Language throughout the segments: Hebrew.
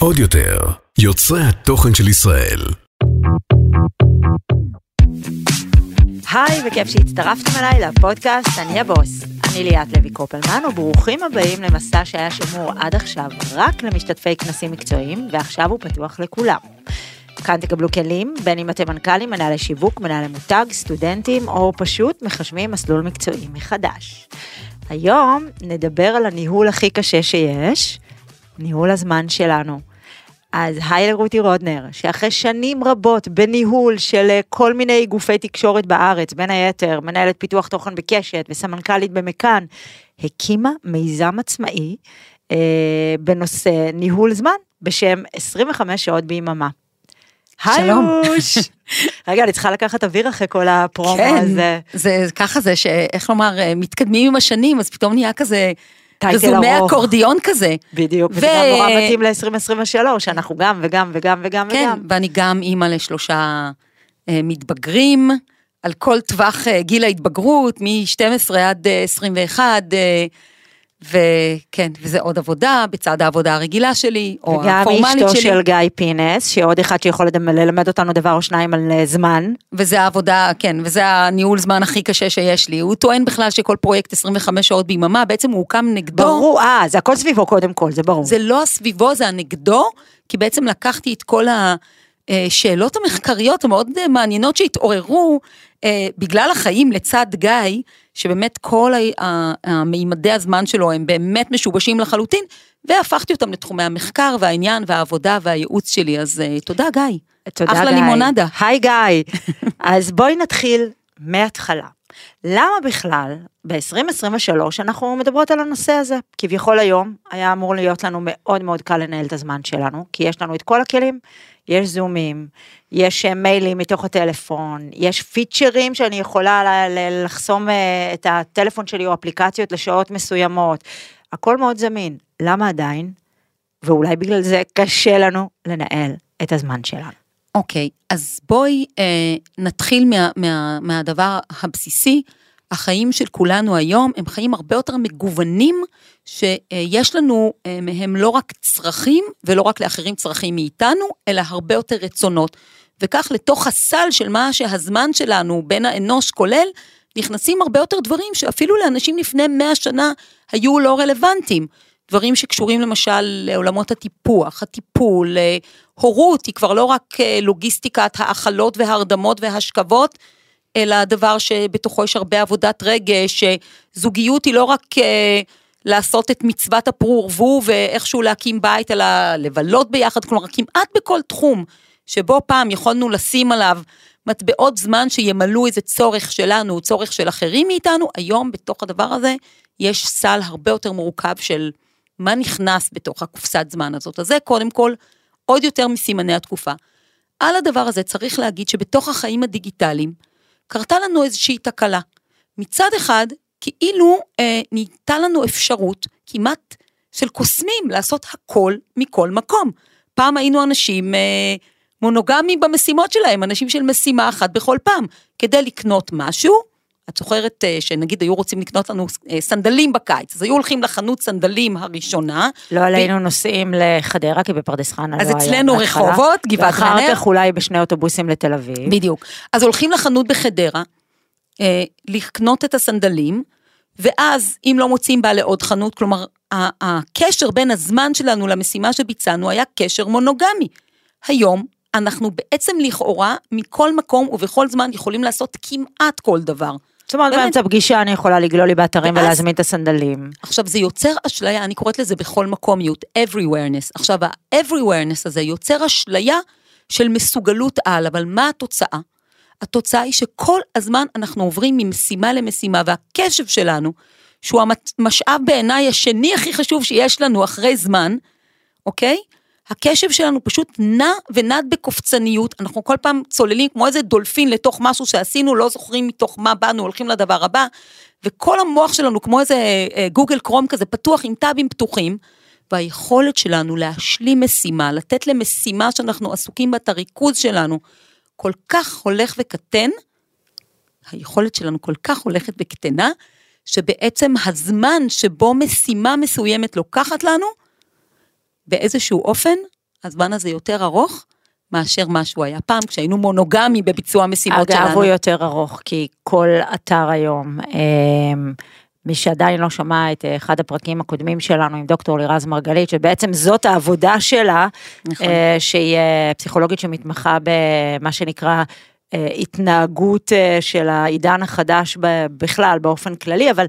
עוד יותר, יוצרי התוכן של ישראל. היי, וכיף שהצטרפתם אליי לפודקאסט אני הבוס. אני ליאת לוי קופלמן, וברוכים הבאים למסע שהיה שמור עד עכשיו רק למשתתפי כנסים מקצועיים, ועכשיו הוא פתוח לכולם. כאן תקבלו כלים, בין אם אתם מנכ"לים, מנהלי שיווק, מנהלי מותג, סטודנטים, או פשוט מחשבים מסלול מקצועי מחדש. היום נדבר על הניהול הכי קשה שיש, ניהול הזמן שלנו. אז היי לרותי רודנר, שאחרי שנים רבות בניהול של אה, כל מיני גופי תקשורת בארץ, בין היתר מנהלת פיתוח תוכן בקשת וסמנכ"לית במכאן, הקימה מיזם עצמאי אה, בנושא ניהול זמן בשם 25 שעות ביממה. היוש! רגע, אני צריכה לקחת אוויר אחרי כל הפרומו כן, הזה. זה ככה זה שאיך לומר, אה, מתקדמים עם השנים, אז פתאום נהיה כזה, רזומי. אקורדיון כזה. בדיוק, וזה ו- גם נורא מתאים ל-2023, אנחנו גם וגם וגם וגם כן, וגם. ואני גם אימא לשלושה אה, מתבגרים, על כל טווח אה, גיל ההתבגרות, מ-12 עד אה, 21, אה, וכן, וזה עוד עבודה, בצד העבודה הרגילה שלי, או וגם הפורמלית אשתו שלי. של גיא פינס, שעוד אחד שיכול ללמד אותנו דבר או שניים על אה, זמן. וזה העבודה, כן, וזה הניהול זמן הכי קשה שיש לי. הוא טוען בכלל שכל פרויקט 25 שעות ביממה, בעצם הוא הוקם נגדו. ברור, אה, זה הכל סביבו קודם כל, זה ברור. זה לא הסביבו, זה הנגדו, כי בעצם לקחתי את כל השאלות המחקריות המאוד מעניינות שהתעוררו אה, בגלל החיים לצד גיא, שבאמת כל המימדי הזמן שלו הם באמת משובשים לחלוטין, והפכתי אותם לתחומי המחקר והעניין והעבודה והייעוץ שלי, אז אה, תודה גיא. תודה, אחלה גיא. לימונדה. היי גיא. אז בואי נתחיל מההתחלה. למה בכלל ב-2023 אנחנו מדברות על הנושא הזה? כביכול היום היה אמור להיות לנו מאוד מאוד קל לנהל את הזמן שלנו, כי יש לנו את כל הכלים, יש זומים, יש אה, מיילים מתוך הטלפון, יש פיצ'רים שאני יכולה לחסום אה, את הטלפון שלי או אפליקציות לשעות מסוימות, הכל מאוד זמין. למה עדיין? ואולי בגלל זה קשה לנו לנהל את הזמן שלנו. אוקיי, אז בואי אה, נתחיל מה, מה, מהדבר הבסיסי. החיים של כולנו היום הם חיים הרבה יותר מגוונים, שיש לנו אה, מהם לא רק צרכים, ולא רק לאחרים צרכים מאיתנו, אלא הרבה יותר רצונות. וכך לתוך הסל של מה שהזמן שלנו בין האנוש כולל, נכנסים הרבה יותר דברים שאפילו לאנשים לפני 100 שנה היו לא רלוונטיים. דברים שקשורים למשל לעולמות הטיפוח, הטיפול, אה, הורות היא כבר לא רק אה, לוגיסטיקת האכלות וההרדמות והשכבות, אלא דבר שבתוכו יש הרבה עבודת רגש, זוגיות היא לא רק אה, לעשות את מצוות הפרו ורבו ואיכשהו להקים בית, אלא לבלות ביחד, כלומר כמעט בכל תחום שבו פעם יכולנו לשים עליו מטבעות זמן שימלאו איזה צורך שלנו, צורך של אחרים מאיתנו, היום בתוך הדבר הזה יש סל הרבה יותר מורכב של מה נכנס בתוך הקופסת זמן הזאת. אז זה קודם כל עוד יותר מסימני התקופה. על הדבר הזה צריך להגיד שבתוך החיים הדיגיטליים קרתה לנו איזושהי תקלה. מצד אחד, כאילו אה, ניתנה לנו אפשרות כמעט של קוסמים לעשות הכל מכל מקום. פעם היינו אנשים אה, מונוגמיים במשימות שלהם, אנשים של משימה אחת בכל פעם. כדי לקנות משהו, את זוכרת אה, שנגיד היו רוצים לקנות לנו אה, סנדלים בקיץ, אז היו הולכים לחנות סנדלים הראשונה. לא עלינו נוסעים לחדרה, כי בפרדס חנה לא אז היה. אצלנו בהתחלה. רחובות, גבעת ואחר רנר. כך אולי בשני אוטובוסים לתל אביב. בדיוק. אז הולכים לחנות בחדרה, אה, לקנות את הסנדלים, ואז אם לא מוצאים בה לעוד חנות, כלומר, הקשר בין הזמן שלנו למשימה שביצענו היה קשר מונוגמי. היום אנחנו בעצם לכאורה מכל מקום ובכל זמן יכולים לעשות כמעט כל דבר. זאת אומרת. באמצע פגישה אני יכולה לגלול לי באתרים ואז- ולהזמין את הסנדלים. עכשיו זה יוצר אשליה, אני קוראת לזה בכל מקומיות, everywhereness. עכשיו ה-everywhereness הזה יוצר אשליה של מסוגלות על, אבל מה התוצאה? התוצאה היא שכל הזמן אנחנו עוברים ממשימה למשימה, והקשב שלנו, שהוא המשאב בעיניי השני הכי חשוב שיש לנו אחרי זמן, אוקיי? הקשב שלנו פשוט נע ונד בקופצניות, אנחנו כל פעם צוללים כמו איזה דולפין לתוך משהו שעשינו, לא זוכרים מתוך מה באנו, הולכים לדבר הבא, וכל המוח שלנו כמו איזה אה, גוגל קרום כזה פתוח עם טאבים פתוחים, והיכולת שלנו להשלים משימה, לתת למשימה שאנחנו עסוקים בה את הריכוז שלנו, כל כך הולך וקטן, היכולת שלנו כל כך הולכת וקטנה, שבעצם הזמן שבו משימה מסוימת לוקחת לנו, באיזשהו אופן, הזמן הזה יותר ארוך מאשר מה שהוא היה פעם, כשהיינו מונוגמי בביצוע המשימות שלנו. אגב, הוא יותר ארוך, כי כל אתר היום, אמ, מי שעדיין לא שמע את אחד הפרקים הקודמים שלנו עם דוקטור לירז מרגלית, שבעצם זאת העבודה שלה, נכון. אה, שהיא אה, פסיכולוגית שמתמחה במה שנקרא אה, התנהגות של העידן החדש בכלל, באופן כללי, אבל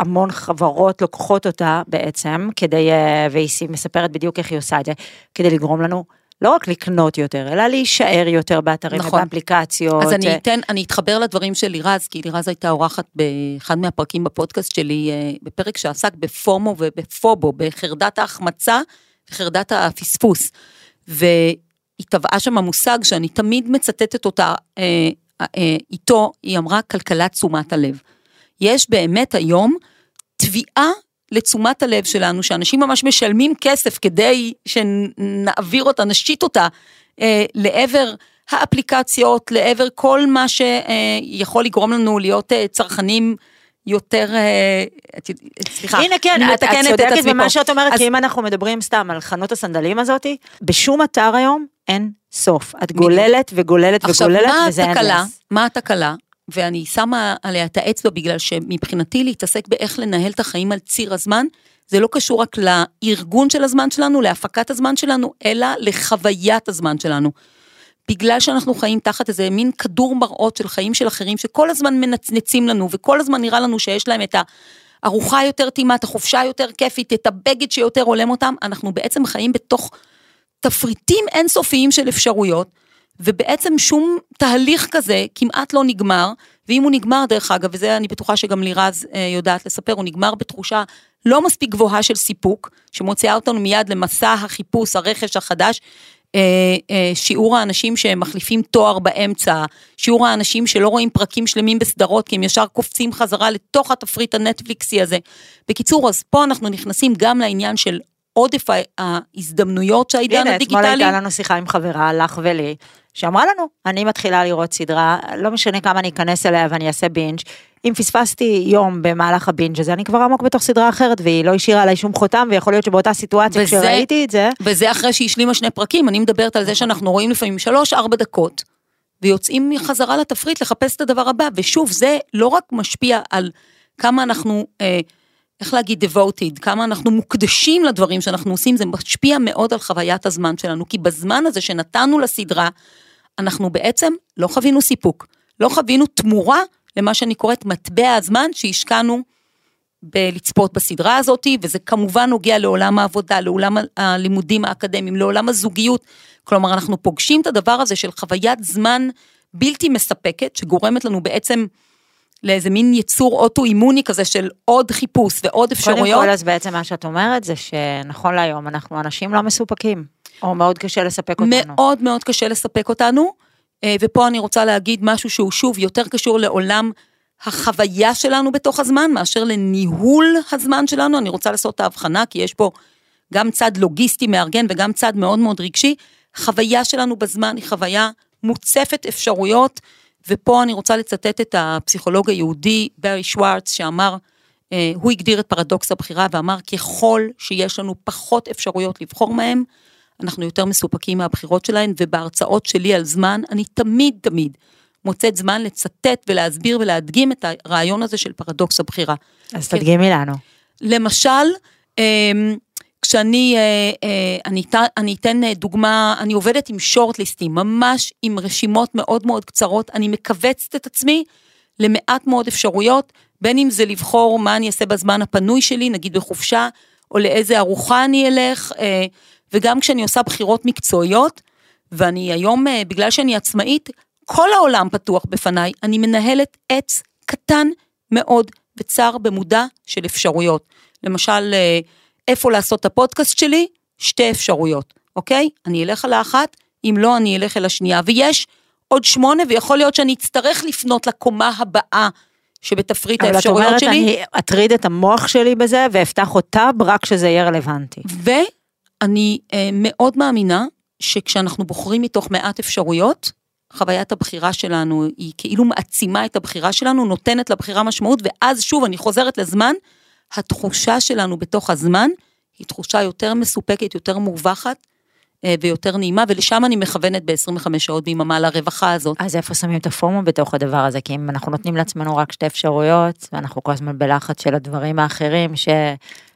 המון חברות לוקחות אותה בעצם, כדי, והיא מספרת בדיוק איך היא עושה את זה, כדי לגרום לנו לא רק לקנות יותר, אלא להישאר יותר באתרים נכון. ובאפליקציות. אז אני אתן, אני אתחבר לדברים של לירז, כי לירז הייתה אורחת באחד מהפרקים בפודקאסט שלי, אה, בפרק שעסק בפומו ובפובו, בחרדת ההחמצה וחרדת הפספוס. והיא טבעה שם המושג שאני תמיד מצטטת אותה אה, אה, איתו, היא אמרה כלכלת תשומת הלב. יש באמת היום תביעה לתשומת הלב שלנו, שאנשים ממש משלמים כסף כדי שנעביר אותה, נשית אותה אה, לעבר האפליקציות, לעבר כל מה שיכול לגרום לנו להיות אה, צרכנים. יותר, אה, סליחה, הנה כן, את, את צודקת במה שאת אומרת, אז... כי אם אנחנו מדברים סתם על חנות הסנדלים הזאתי, בשום אתר היום אין סוף. את גוללת וגוללת וגוללת, וזה אין לס. מה התקלה? ואני שמה עליה את האצבע בגלל שמבחינתי להתעסק באיך לנהל את החיים על ציר הזמן, זה לא קשור רק לארגון של הזמן שלנו, להפקת הזמן שלנו, אלא לחוויית הזמן שלנו. בגלל שאנחנו חיים תחת איזה מין כדור מראות של חיים של אחרים, שכל הזמן מנצנצים לנו, וכל הזמן נראה לנו שיש להם את הארוחה יותר טעימה, את החופשה היותר כיפית, את הבגד שיותר הולם אותם, אנחנו בעצם חיים בתוך תפריטים אינסופיים של אפשרויות. ובעצם שום תהליך כזה כמעט לא נגמר, ואם הוא נגמר דרך אגב, וזה אני בטוחה שגם לירז אה, יודעת לספר, הוא נגמר בתחושה לא מספיק גבוהה של סיפוק, שמוציאה אותנו מיד למסע החיפוש, הרכש החדש, אה, אה, שיעור האנשים שמחליפים תואר באמצע, שיעור האנשים שלא רואים פרקים שלמים בסדרות כי הם ישר קופצים חזרה לתוך התפריט הנטפליקסי הזה. בקיצור, אז פה אנחנו נכנסים גם לעניין של עודף ההזדמנויות שהעידן הדיגיטלי... הנה, אתמול הייתה לנו שיחה עם חברה, לך ולי, שאמרה לנו, אני מתחילה לראות סדרה, לא משנה כמה אני אכנס אליה ואני אעשה בינג', אם פספסתי יום במהלך הבינג' הזה, אני כבר עמוק בתוך סדרה אחרת, והיא לא השאירה עליי שום חותם, ויכול להיות שבאותה סיטואציה, וזה, כשראיתי את זה... וזה אחרי שהיא השלימה שני פרקים, אני מדברת על זה שאנחנו רואים לפעמים שלוש-ארבע דקות, ויוצאים מחזרה לתפריט לחפש את הדבר הבא, ושוב, זה לא רק משפיע על כמה אנחנו... אה, איך להגיד devoted, כמה אנחנו מוקדשים לדברים שאנחנו עושים, זה משפיע מאוד על חוויית הזמן שלנו, כי בזמן הזה שנתנו לסדרה, אנחנו בעצם לא חווינו סיפוק, לא חווינו תמורה למה שאני קוראת מטבע הזמן שהשקענו בלצפות בסדרה הזאתי, וזה כמובן נוגע לעולם העבודה, לעולם הלימודים האקדמיים, לעולם הזוגיות. כלומר, אנחנו פוגשים את הדבר הזה של חוויית זמן בלתי מספקת, שגורמת לנו בעצם לאיזה מין יצור אוטו-אימוני כזה של עוד חיפוש ועוד אפשרויות. קודם כל, אז בעצם מה שאת אומרת זה שנכון להיום אנחנו אנשים לא מסופקים, או מאוד קשה לספק אותנו. מאוד מאוד קשה לספק אותנו, אה, ופה אני רוצה להגיד משהו שהוא שוב יותר קשור לעולם החוויה שלנו בתוך הזמן, מאשר לניהול הזמן שלנו, אני רוצה לעשות את ההבחנה, כי יש פה גם צד לוגיסטי מארגן וגם צד מאוד מאוד רגשי. חוויה שלנו בזמן היא חוויה מוצפת אפשרויות. ופה אני רוצה לצטט את הפסיכולוג היהודי ברי שוורץ שאמר, אה, הוא הגדיר את פרדוקס הבחירה ואמר ככל שיש לנו פחות אפשרויות לבחור מהם, אנחנו יותר מסופקים מהבחירות שלהן, ובהרצאות שלי על זמן, אני תמיד תמיד מוצאת זמן לצטט ולהסביר ולהדגים את הרעיון הזה של פרדוקס הבחירה. אז תדגימי לנו. למשל, אמ, כשאני אה, אה, אני, אני אתן אה, דוגמה, אני עובדת עם שורטליסטים, ממש עם רשימות מאוד מאוד קצרות, אני מכווצת את עצמי למעט מאוד אפשרויות, בין אם זה לבחור מה אני אעשה בזמן הפנוי שלי, נגיד בחופשה, או לאיזה ארוחה אני אלך, וגם כשאני עושה בחירות מקצועיות, ואני היום, בגלל שאני עצמאית, כל העולם פתוח בפניי, אני מנהלת עץ קטן מאוד וצר במודע של אפשרויות. למשל, איפה לעשות את הפודקאסט שלי? שתי אפשרויות, אוקיי? אני אלך על האחת, אם לא, אני אלך אל השנייה. ויש עוד שמונה, ויכול להיות שאני אצטרך לפנות לקומה הבאה שבתפריט האפשרויות שלי. אבל את אומרת, אני אטריד את המוח שלי בזה, ואפתח אותה רק כשזה יהיה רלוונטי. ואני אה, מאוד מאמינה שכשאנחנו בוחרים מתוך מעט אפשרויות, חוויית הבחירה שלנו היא כאילו מעצימה את הבחירה שלנו, נותנת לבחירה משמעות, ואז שוב, אני חוזרת לזמן, התחושה שלנו בתוך הזמן היא תחושה יותר מסופקת, יותר מורווחת אה, ויותר נעימה, ולשם אני מכוונת ב-25 שעות ביממה לרווחה הזאת. אז איפה שמים את הפומו בתוך הדבר הזה? כי אם אנחנו נותנים לעצמנו רק שתי אפשרויות, ואנחנו כל הזמן בלחץ של הדברים האחרים ש...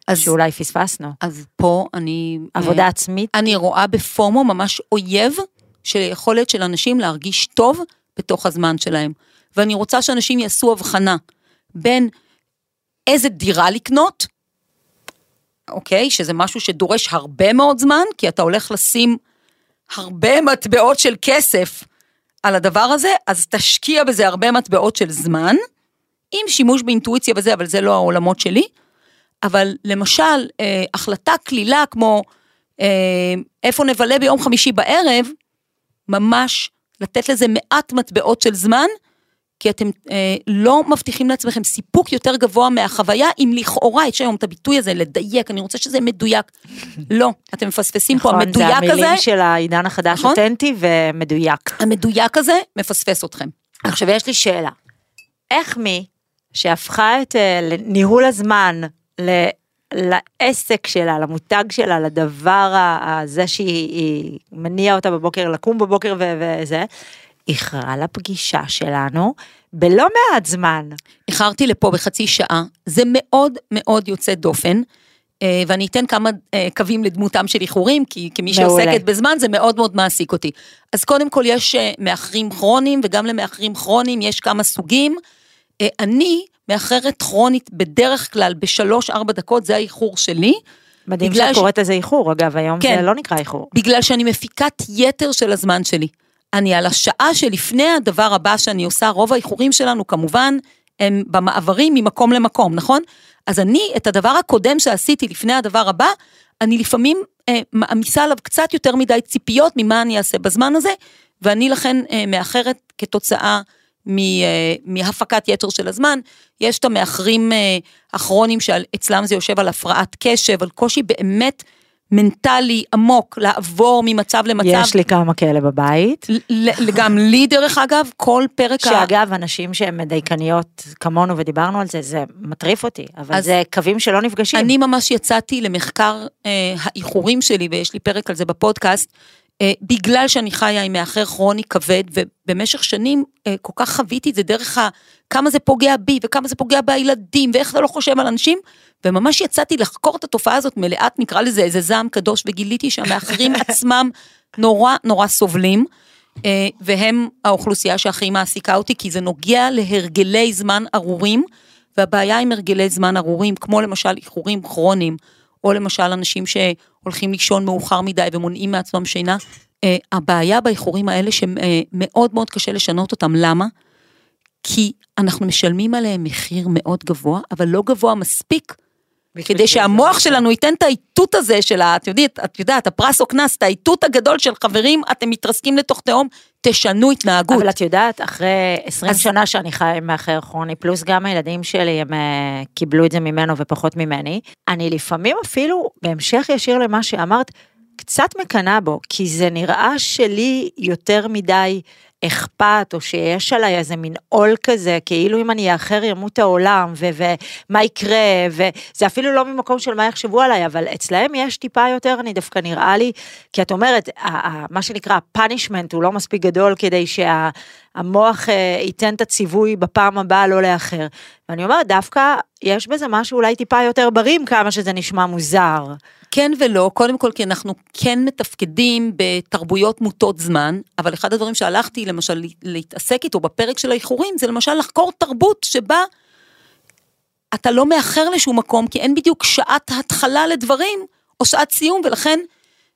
אז- שאולי פספסנו. אז פה אני... עבודה אה, עצמית, אני רואה בפומו ממש אויב של היכולת של אנשים להרגיש טוב בתוך הזמן שלהם. ואני רוצה שאנשים יעשו הבחנה בין איזה דירה לקנות, אוקיי? שזה משהו שדורש הרבה מאוד זמן, כי אתה הולך לשים הרבה מטבעות של כסף על הדבר הזה, אז תשקיע בזה הרבה מטבעות של זמן, עם שימוש באינטואיציה וזה, אבל זה לא העולמות שלי. אבל למשל, אה, החלטה קלילה כמו אה, איפה נבלה ביום חמישי בערב, ממש לתת לזה מעט מטבעות של זמן, כי אתם אה, לא מבטיחים לעצמכם סיפוק יותר גבוה מהחוויה, אם לכאורה, יש היום את הביטוי הזה, לדייק, אני רוצה שזה מדויק. לא, אתם מפספסים פה, נכון, זה המדויק הזה, המילים של העידן החדש, נכון? אותנטי ומדויק. המדויק הזה מפספס אתכם. עכשיו יש לי שאלה, איך מי שהפכה את אה, ניהול הזמן ל- לעסק שלה, למותג שלה, לדבר הזה שהיא היא מניעה אותה בבוקר, לקום בבוקר ו- וזה, איחרה לפגישה שלנו בלא מעט זמן. איחרתי לפה בחצי שעה, זה מאוד מאוד יוצא דופן. אה, ואני אתן כמה אה, קווים לדמותם של איחורים, כי כמי מעולה. שעוסקת בזמן זה מאוד מאוד מעסיק אותי. אז קודם כל יש אה, מאחרים כרוניים, וגם למאחרים כרוניים יש כמה סוגים. אני מאחרת כרונית בדרך כלל בשלוש-ארבע דקות, זה האיחור שלי. מדהים שאת ש- קוראת לזה איחור, אגב, היום כן. זה לא נקרא איחור. בגלל שאני מפיקת יתר של הזמן שלי. אני על השעה שלפני הדבר הבא שאני עושה, רוב האיחורים שלנו כמובן הם במעברים ממקום למקום, נכון? אז אני, את הדבר הקודם שעשיתי לפני הדבר הבא, אני לפעמים אה, מעמיסה עליו קצת יותר מדי ציפיות ממה אני אעשה בזמן הזה, ואני לכן אה, מאחרת כתוצאה מ, אה, מהפקת יתר של הזמן. יש את המאחרים אה, הכרוניים שאצלם זה יושב על הפרעת קשב, על קושי באמת מנטלי עמוק לעבור ממצב למצב. יש לי כמה כאלה בבית. גם לי דרך אגב, כל פרק ה... שאגב, אנשים שהן מדייקניות כמונו ודיברנו על זה, זה מטריף אותי, אבל זה קווים שלא נפגשים. אני ממש יצאתי למחקר אה, האיחורים שלי, ויש לי פרק על זה בפודקאסט, בגלל שאני חיה עם מאחר כרוני כבד, ובמשך שנים אה, כל כך חוויתי את זה דרך ה... כמה זה פוגע בי, וכמה זה פוגע בילדים, ואיך אתה לא חושב על אנשים, וממש יצאתי לחקור את התופעה הזאת מלאת, נקרא לזה איזה זעם קדוש, וגיליתי שהמאחרים עצמם נורא נורא סובלים. אה, והם האוכלוסייה שהכי מעסיקה אותי, כי זה נוגע להרגלי זמן ארורים, והבעיה עם הרגלי זמן ארורים, כמו למשל איחורים כרוניים, או למשל אנשים שהולכים לישון מאוחר מדי ומונעים מעצמם שינה, אה, הבעיה באיחורים האלה שמאוד מאוד קשה לשנות אותם, למה? כי אנחנו משלמים עליהם מחיר מאוד גבוה, אבל לא גבוה מספיק, כדי שהמוח שלנו ייתן את האיתות הזה של ה... את יודעת, את יודעת, הפרס או קנס, את האיתות הגדול של חברים, אתם מתרסקים לתוך תהום, תשנו התנהגות. אבל את יודעת, אחרי 20 אז- שנה שאני חיה עם מאחר כרוני, פלוס גם הילדים שלי, הם אה, קיבלו את זה ממנו ופחות ממני, אני לפעמים אפילו, בהמשך ישיר למה שאמרת, קצת מקנאה בו, כי זה נראה שלי יותר מדי אכפת, או שיש עליי איזה מין עול כזה, כאילו אם אני אאחר ימות העולם, ומה יקרה, וזה אפילו לא ממקום של מה יחשבו עליי, אבל אצלהם יש טיפה יותר, אני דווקא נראה לי, כי את אומרת, מה שנקרא פאנישמנט הוא לא מספיק גדול כדי שהמוח אה, ייתן את הציווי בפעם הבאה לא לאחר. ואני אומרת, דווקא יש בזה משהו אולי טיפה יותר בריא, כמה שזה נשמע מוזר. כן ולא, קודם כל כי אנחנו כן מתפקדים בתרבויות מוטות זמן, אבל אחד הדברים שהלכתי למשל להתעסק איתו בפרק של האיחורים, זה למשל לחקור תרבות שבה אתה לא מאחר לשום מקום, כי אין בדיוק שעת התחלה לדברים, או שעת סיום, ולכן,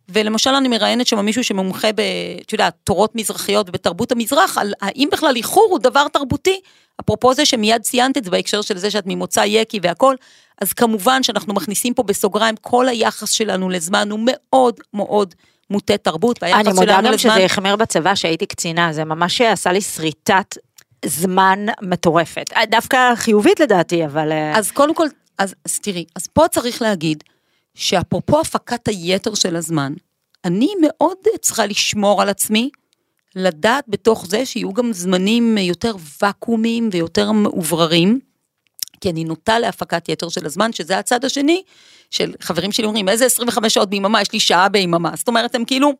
ולמשל אני מראיינת שם מישהו שמומחה ב, את יודעת, תורות מזרחיות ובתרבות המזרח, על האם בכלל איחור הוא דבר תרבותי, אפרופו זה שמיד ציינת את זה בהקשר של זה שאת ממוצא יקי והכל, אז כמובן שאנחנו מכניסים פה בסוגריים, כל היחס שלנו לזמן הוא מאוד מאוד מוטה תרבות, והיחס אני מודה שלנו גם לזמן... שזה החמיר בצבא, שהייתי קצינה, זה ממש עשה לי שריטת זמן מטורפת. דווקא חיובית לדעתי, אבל... אה, אז קודם כל, אז, אז תראי, אז פה צריך להגיד, שאפרופו הפקת היתר של הזמן, אני מאוד צריכה לשמור על עצמי, לדעת בתוך זה שיהיו גם זמנים יותר ואקומים ויותר מאובררים, כי אני נוטה להפקת יתר של הזמן, שזה הצד השני, של חברים שלי אומרים, איזה 25 שעות ביממה, יש לי שעה ביממה. זאת אומרת, הם כאילו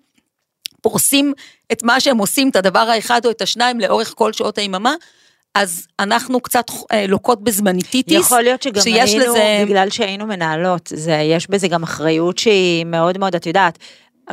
פורסים את מה שהם עושים, את הדבר האחד או את השניים לאורך כל שעות היממה. אז אנחנו קצת אה, לוקות בזמניטיטיס, יכול להיות שגם היינו, לזה... בגלל שהיינו מנהלות, זה, יש בזה גם אחריות שהיא מאוד מאוד, את יודעת,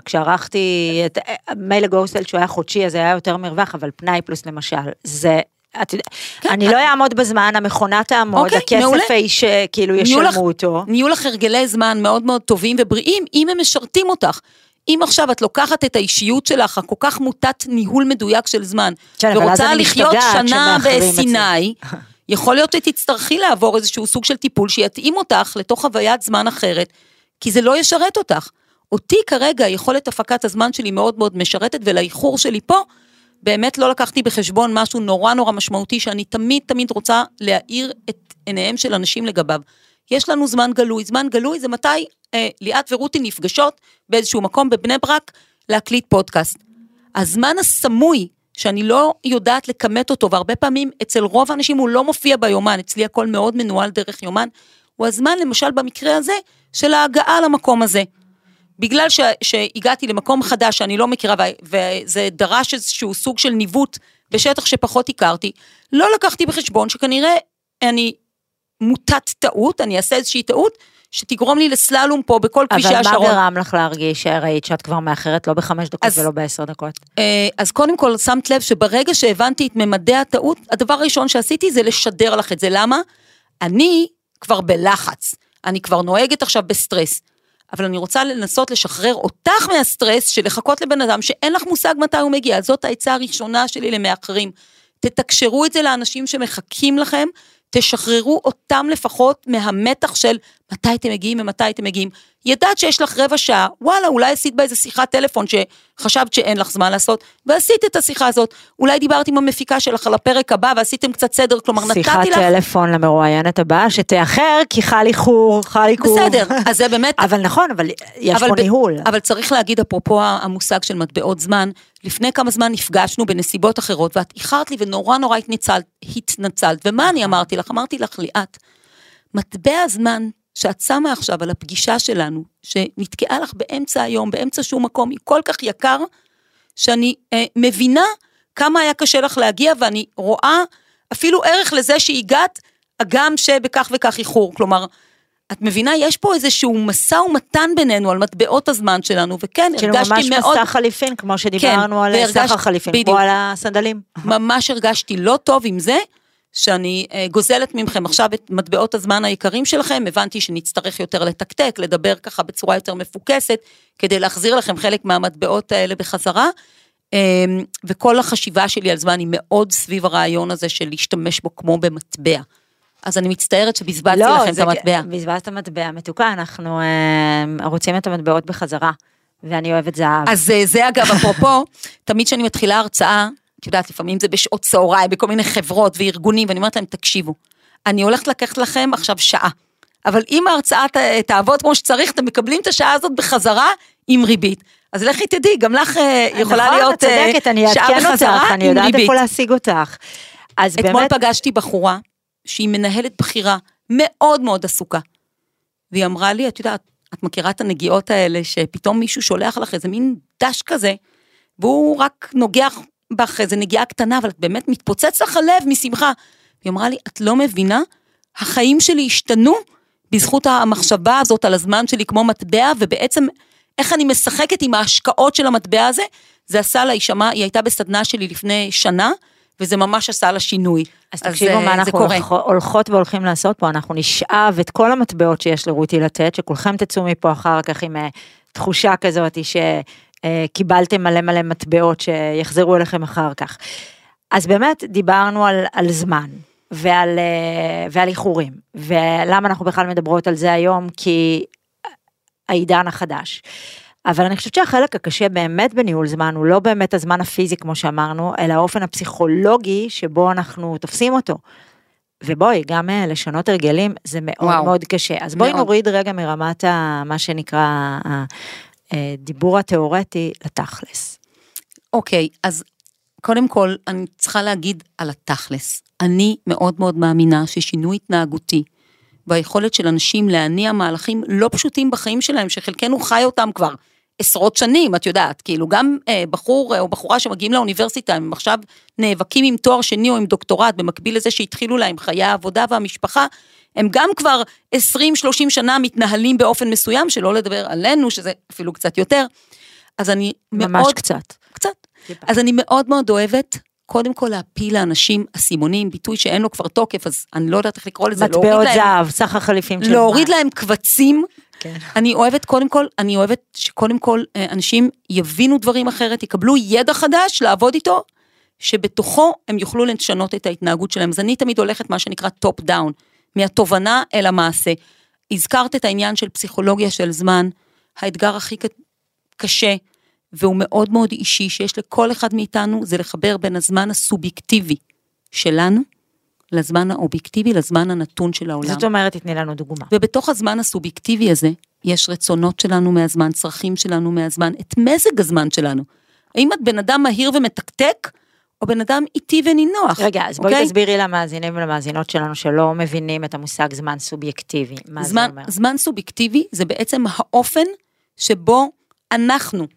כשערכתי את מילא גוסטל שהוא היה חודשי, אז היה יותר מרווח, אבל פנאי פלוס למשל, זה... את יודעת, כן, אני את- לא אעמוד בזמן, המכונה תעמוד, אוקיי, מעולה. הכסף איש, כאילו נהיו ישלמו לך- אותו. נהיו לך הרגלי זמן מאוד מאוד טובים ובריאים, אם הם משרתים אותך. אם עכשיו את לוקחת את האישיות שלך, הכל כך מוטת ניהול מדויק של זמן, כן, ורוצה לחיות שנה בסיני, יכול להיות שתצטרכי לעבור איזשהו סוג של טיפול שיתאים אותך לתוך חוויית זמן אחרת, כי זה לא ישרת אותך. אותי כרגע, יכולת הפקת הזמן שלי מאוד מאוד משרתת, ולאיחור שלי פה, באמת לא לקחתי בחשבון משהו נורא נורא משמעותי, שאני תמיד תמיד רוצה להאיר את עיניהם של אנשים לגביו. יש לנו זמן גלוי, זמן גלוי זה מתי אה, ליאת ורותי נפגשות באיזשהו מקום בבני ברק להקליט פודקאסט. הזמן הסמוי, שאני לא יודעת לכמת אותו, והרבה פעמים אצל רוב האנשים הוא לא מופיע ביומן, אצלי הכל מאוד מנוהל דרך יומן, הוא הזמן, למשל במקרה הזה, של ההגעה למקום הזה. בגלל ש, שהגעתי למקום חדש שאני לא מכירה, ו- וזה דרש איזשהו סוג של ניווט בשטח שפחות הכרתי, לא לקחתי בחשבון שכנראה אני מוטת טעות, אני אעשה איזושהי טעות, שתגרום לי לסללום פה בכל כבישי אבל מה השרון. גרם לך להרגיש שראית שאת כבר מאחרת לא בחמש דקות אז- ולא בעשר דקות? אה, אז קודם כל שמת לב שברגע שהבנתי את ממדי הטעות, הדבר הראשון שעשיתי זה לשדר לך את זה. למה? אני כבר בלחץ, אני כבר נוהגת עכשיו בסטרס, אבל אני רוצה לנסות לשחרר אותך מהסטרס של לחכות לבן אדם שאין לך מושג מתי הוא מגיע. זאת העצה הראשונה שלי למאחרים. תתקשרו את זה לאנשים שמחכים לכם, תשחררו אותם לפחות מהמתח של מתי אתם מגיעים ומתי אתם מגיעים. ידעת שיש לך רבע שעה, וואלה, אולי עשית בה איזה שיחת טלפון שחשבת שאין לך זמן לעשות, ועשית את השיחה הזאת. אולי דיברת עם המפיקה שלך על הפרק הבא ועשיתם קצת סדר, כלומר נתתי שיחת לך... טלפון למרואיינת הבאה, שתאחר כי חל איחור, חל עיכוב. בסדר, אז זה באמת... אבל נכון, אבל יש אבל פה ב- ניהול. אבל צריך להגיד, אפרופו המושג של מטבעות זמן, לפני כמה זמן נפגשנו בנסיבות אחרות, ואת איחרת לי ונורא נורא התנצלת, התנצלת. ומה אני אמרתי לך? אמרתי לך, ליאת, מטבע הזמן שאת שמה עכשיו על הפגישה שלנו, שנתקעה לך באמצע היום, באמצע שום מקום, היא כל כך יקר, שאני אה, מבינה כמה היה קשה לך להגיע, ואני רואה אפילו ערך לזה שהגעת, הגם שבכך וכך איחור. כלומר, את מבינה, יש פה איזשהו משא ומתן בינינו על מטבעות הזמן שלנו, וכן, כאילו ממש הרגשתי מאוד, מסע חליפין, כמו שדיברנו על והרגשת- סחר חליפין, בדיוק. כמו על הסנדלים. ממש הרגשתי לא טוב עם זה, שאני אה, גוזלת מכם עכשיו את מטבעות הזמן היקרים שלכם, הבנתי שנצטרך יותר לתקתק, לדבר ככה בצורה יותר מפוקסת, כדי להחזיר לכם חלק מהמטבעות האלה בחזרה. אה, וכל החשיבה שלי על זמן היא מאוד סביב הרעיון הזה של להשתמש בו כמו במטבע. אז אני מצטערת שבזבזתי לכם את לא, זה- המטבע. בזבזת מטבע מתוקה, אנחנו אה, רוצים את המטבעות בחזרה, ואני אוהבת זהב. אז אה, זה אגב, אפרופו, תמיד כשאני מתחילה הרצאה, את יודעת, לפעמים זה בשעות צהריים, בכל מיני חברות וארגונים, ואני אומרת להם, תקשיבו, אני הולכת לקחת לכם עכשיו שעה, אבל אם ההרצאה ת- תעבוד כמו שצריך, אתם מקבלים את השעה הזאת בחזרה עם ריבית. אז לכי תדעי, גם לך אה, יכולה נכון, להיות את צודקת, אה, אני שעה אעדכן בחזרה אותך, אני עם יודעת ריבית. איפה להשיג אותך. אז אתמול באמת, פגשתי בחורה שהיא מנהלת בכירה מאוד מאוד עסוקה. והיא אמרה לי, את יודעת, את מכירה את הנגיעות האלה, שפתאום מישהו שולח לך איזה מין דש כזה, והוא רק נוגח בך איזה נגיעה קטנה, אבל את באמת מתפוצץ לך הלב משמחה. והיא אמרה לי, את לא מבינה, החיים שלי השתנו בזכות המחשבה הזאת על הזמן שלי כמו מטבע, ובעצם איך אני משחקת עם ההשקעות של המטבע הזה, זה עשה לה, היא שמעה, היא הייתה בסדנה שלי לפני שנה, וזה ממש עשה לה שינוי. אז תקשיבו אה, מה אנחנו. הולכ- הולכות והולכים לעשות פה, אנחנו נשאב את כל המטבעות שיש לרותי לתת, שכולכם תצאו מפה אחר כך עם אה, תחושה כזאת שקיבלתם מלא מלא מטבעות שיחזרו אליכם אחר כך. אז באמת דיברנו על, על זמן ועל, אה, ועל איחורים, ולמה אנחנו בכלל מדברות על זה היום? כי העידן החדש. אבל אני חושבת שהחלק הקשה באמת בניהול זמן הוא לא באמת הזמן הפיזי כמו שאמרנו, אלא האופן הפסיכולוגי שבו אנחנו תופסים אותו. ובואי, גם אה, לשנות הרגלים זה מאוד וואו. מאוד קשה. אז בואי מאוד. נוריד רגע מרמת ה, מה שנקרא הדיבור התיאורטי לתכלס. אוקיי, אז קודם כל, אני צריכה להגיד על התכלס. אני מאוד מאוד מאמינה ששינוי התנהגותי והיכולת של אנשים להניע מהלכים לא פשוטים בחיים שלהם, שחלקנו חי אותם כבר עשרות שנים, את יודעת, כאילו גם אה, בחור אה, או בחורה שמגיעים לאוניברסיטה, הם עכשיו נאבקים עם תואר שני או עם דוקטורט, במקביל לזה שהתחילו להם חיי העבודה והמשפחה, הם גם כבר 20-30 שנה מתנהלים באופן מסוים, שלא לדבר עלינו, שזה אפילו קצת יותר. אז אני ממש מאוד... קצת. קצת. אז אני מאוד מאוד אוהבת, קודם כל להפיל לאנשים אסימונים, ביטוי שאין לו כבר תוקף, אז אני לא יודעת איך לקרוא לזה, להוריד מטבעות להם, זהב, סחר חליפים של להוריד. להם קבצים. כן. אני אוהבת קודם כל, אני אוהבת שקודם כל אה, אנשים יבינו דברים אחרת, יקבלו ידע חדש לעבוד איתו, שבתוכו הם יוכלו לשנות את ההתנהגות שלהם. אז אני תמיד הולכת מה שנקרא top down, מהתובנה אל המעשה. הזכרת את העניין של פסיכולוגיה של זמן, האתגר הכי קשה, והוא מאוד מאוד אישי, שיש לכל אחד מאיתנו, זה לחבר בין הזמן הסובייקטיבי שלנו, לזמן האובייקטיבי, לזמן הנתון של העולם. זאת אומרת, תתני לנו דוגמה. ובתוך הזמן הסובייקטיבי הזה, יש רצונות שלנו מהזמן, צרכים שלנו מהזמן, את מזג הזמן שלנו. האם את בן אדם מהיר ומתקתק, או בן אדם איטי ונינוח? רגע, אז בואי אוקיי? תסבירי למאזינים ולמאזינות שלנו שלא מבינים את המושג זמן סובייקטיבי. מה זה זמן, אומר? זמן סובייקטיבי זה בעצם האופן שבו אנחנו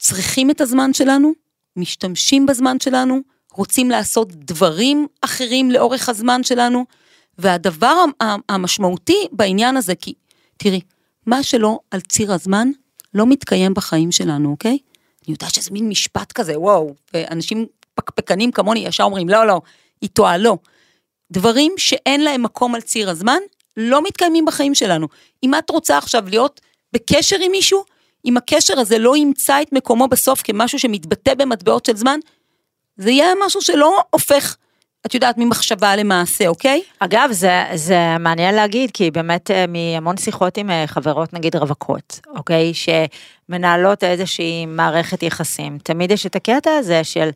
צריכים את הזמן שלנו, משתמשים בזמן שלנו, רוצים לעשות דברים אחרים לאורך הזמן שלנו, והדבר המשמעותי בעניין הזה, כי תראי, מה שלא על ציר הזמן, לא מתקיים בחיים שלנו, אוקיי? אני יודעת שזה מין משפט כזה, וואו, ואנשים פקפקנים כמוני ישר אומרים, לא, לא, איתו הלא. דברים שאין להם מקום על ציר הזמן, לא מתקיימים בחיים שלנו. אם את רוצה עכשיו להיות בקשר עם מישהו, אם הקשר הזה לא ימצא את מקומו בסוף כמשהו שמתבטא במטבעות של זמן, זה יהיה משהו שלא הופך, את יודעת, ממחשבה למעשה, אוקיי? אגב, זה, זה מעניין להגיד, כי באמת אה, מהמון שיחות עם אה, חברות, נגיד רווקות, אוקיי? שמנהלות איזושהי מערכת יחסים, תמיד יש את הקטע הזה של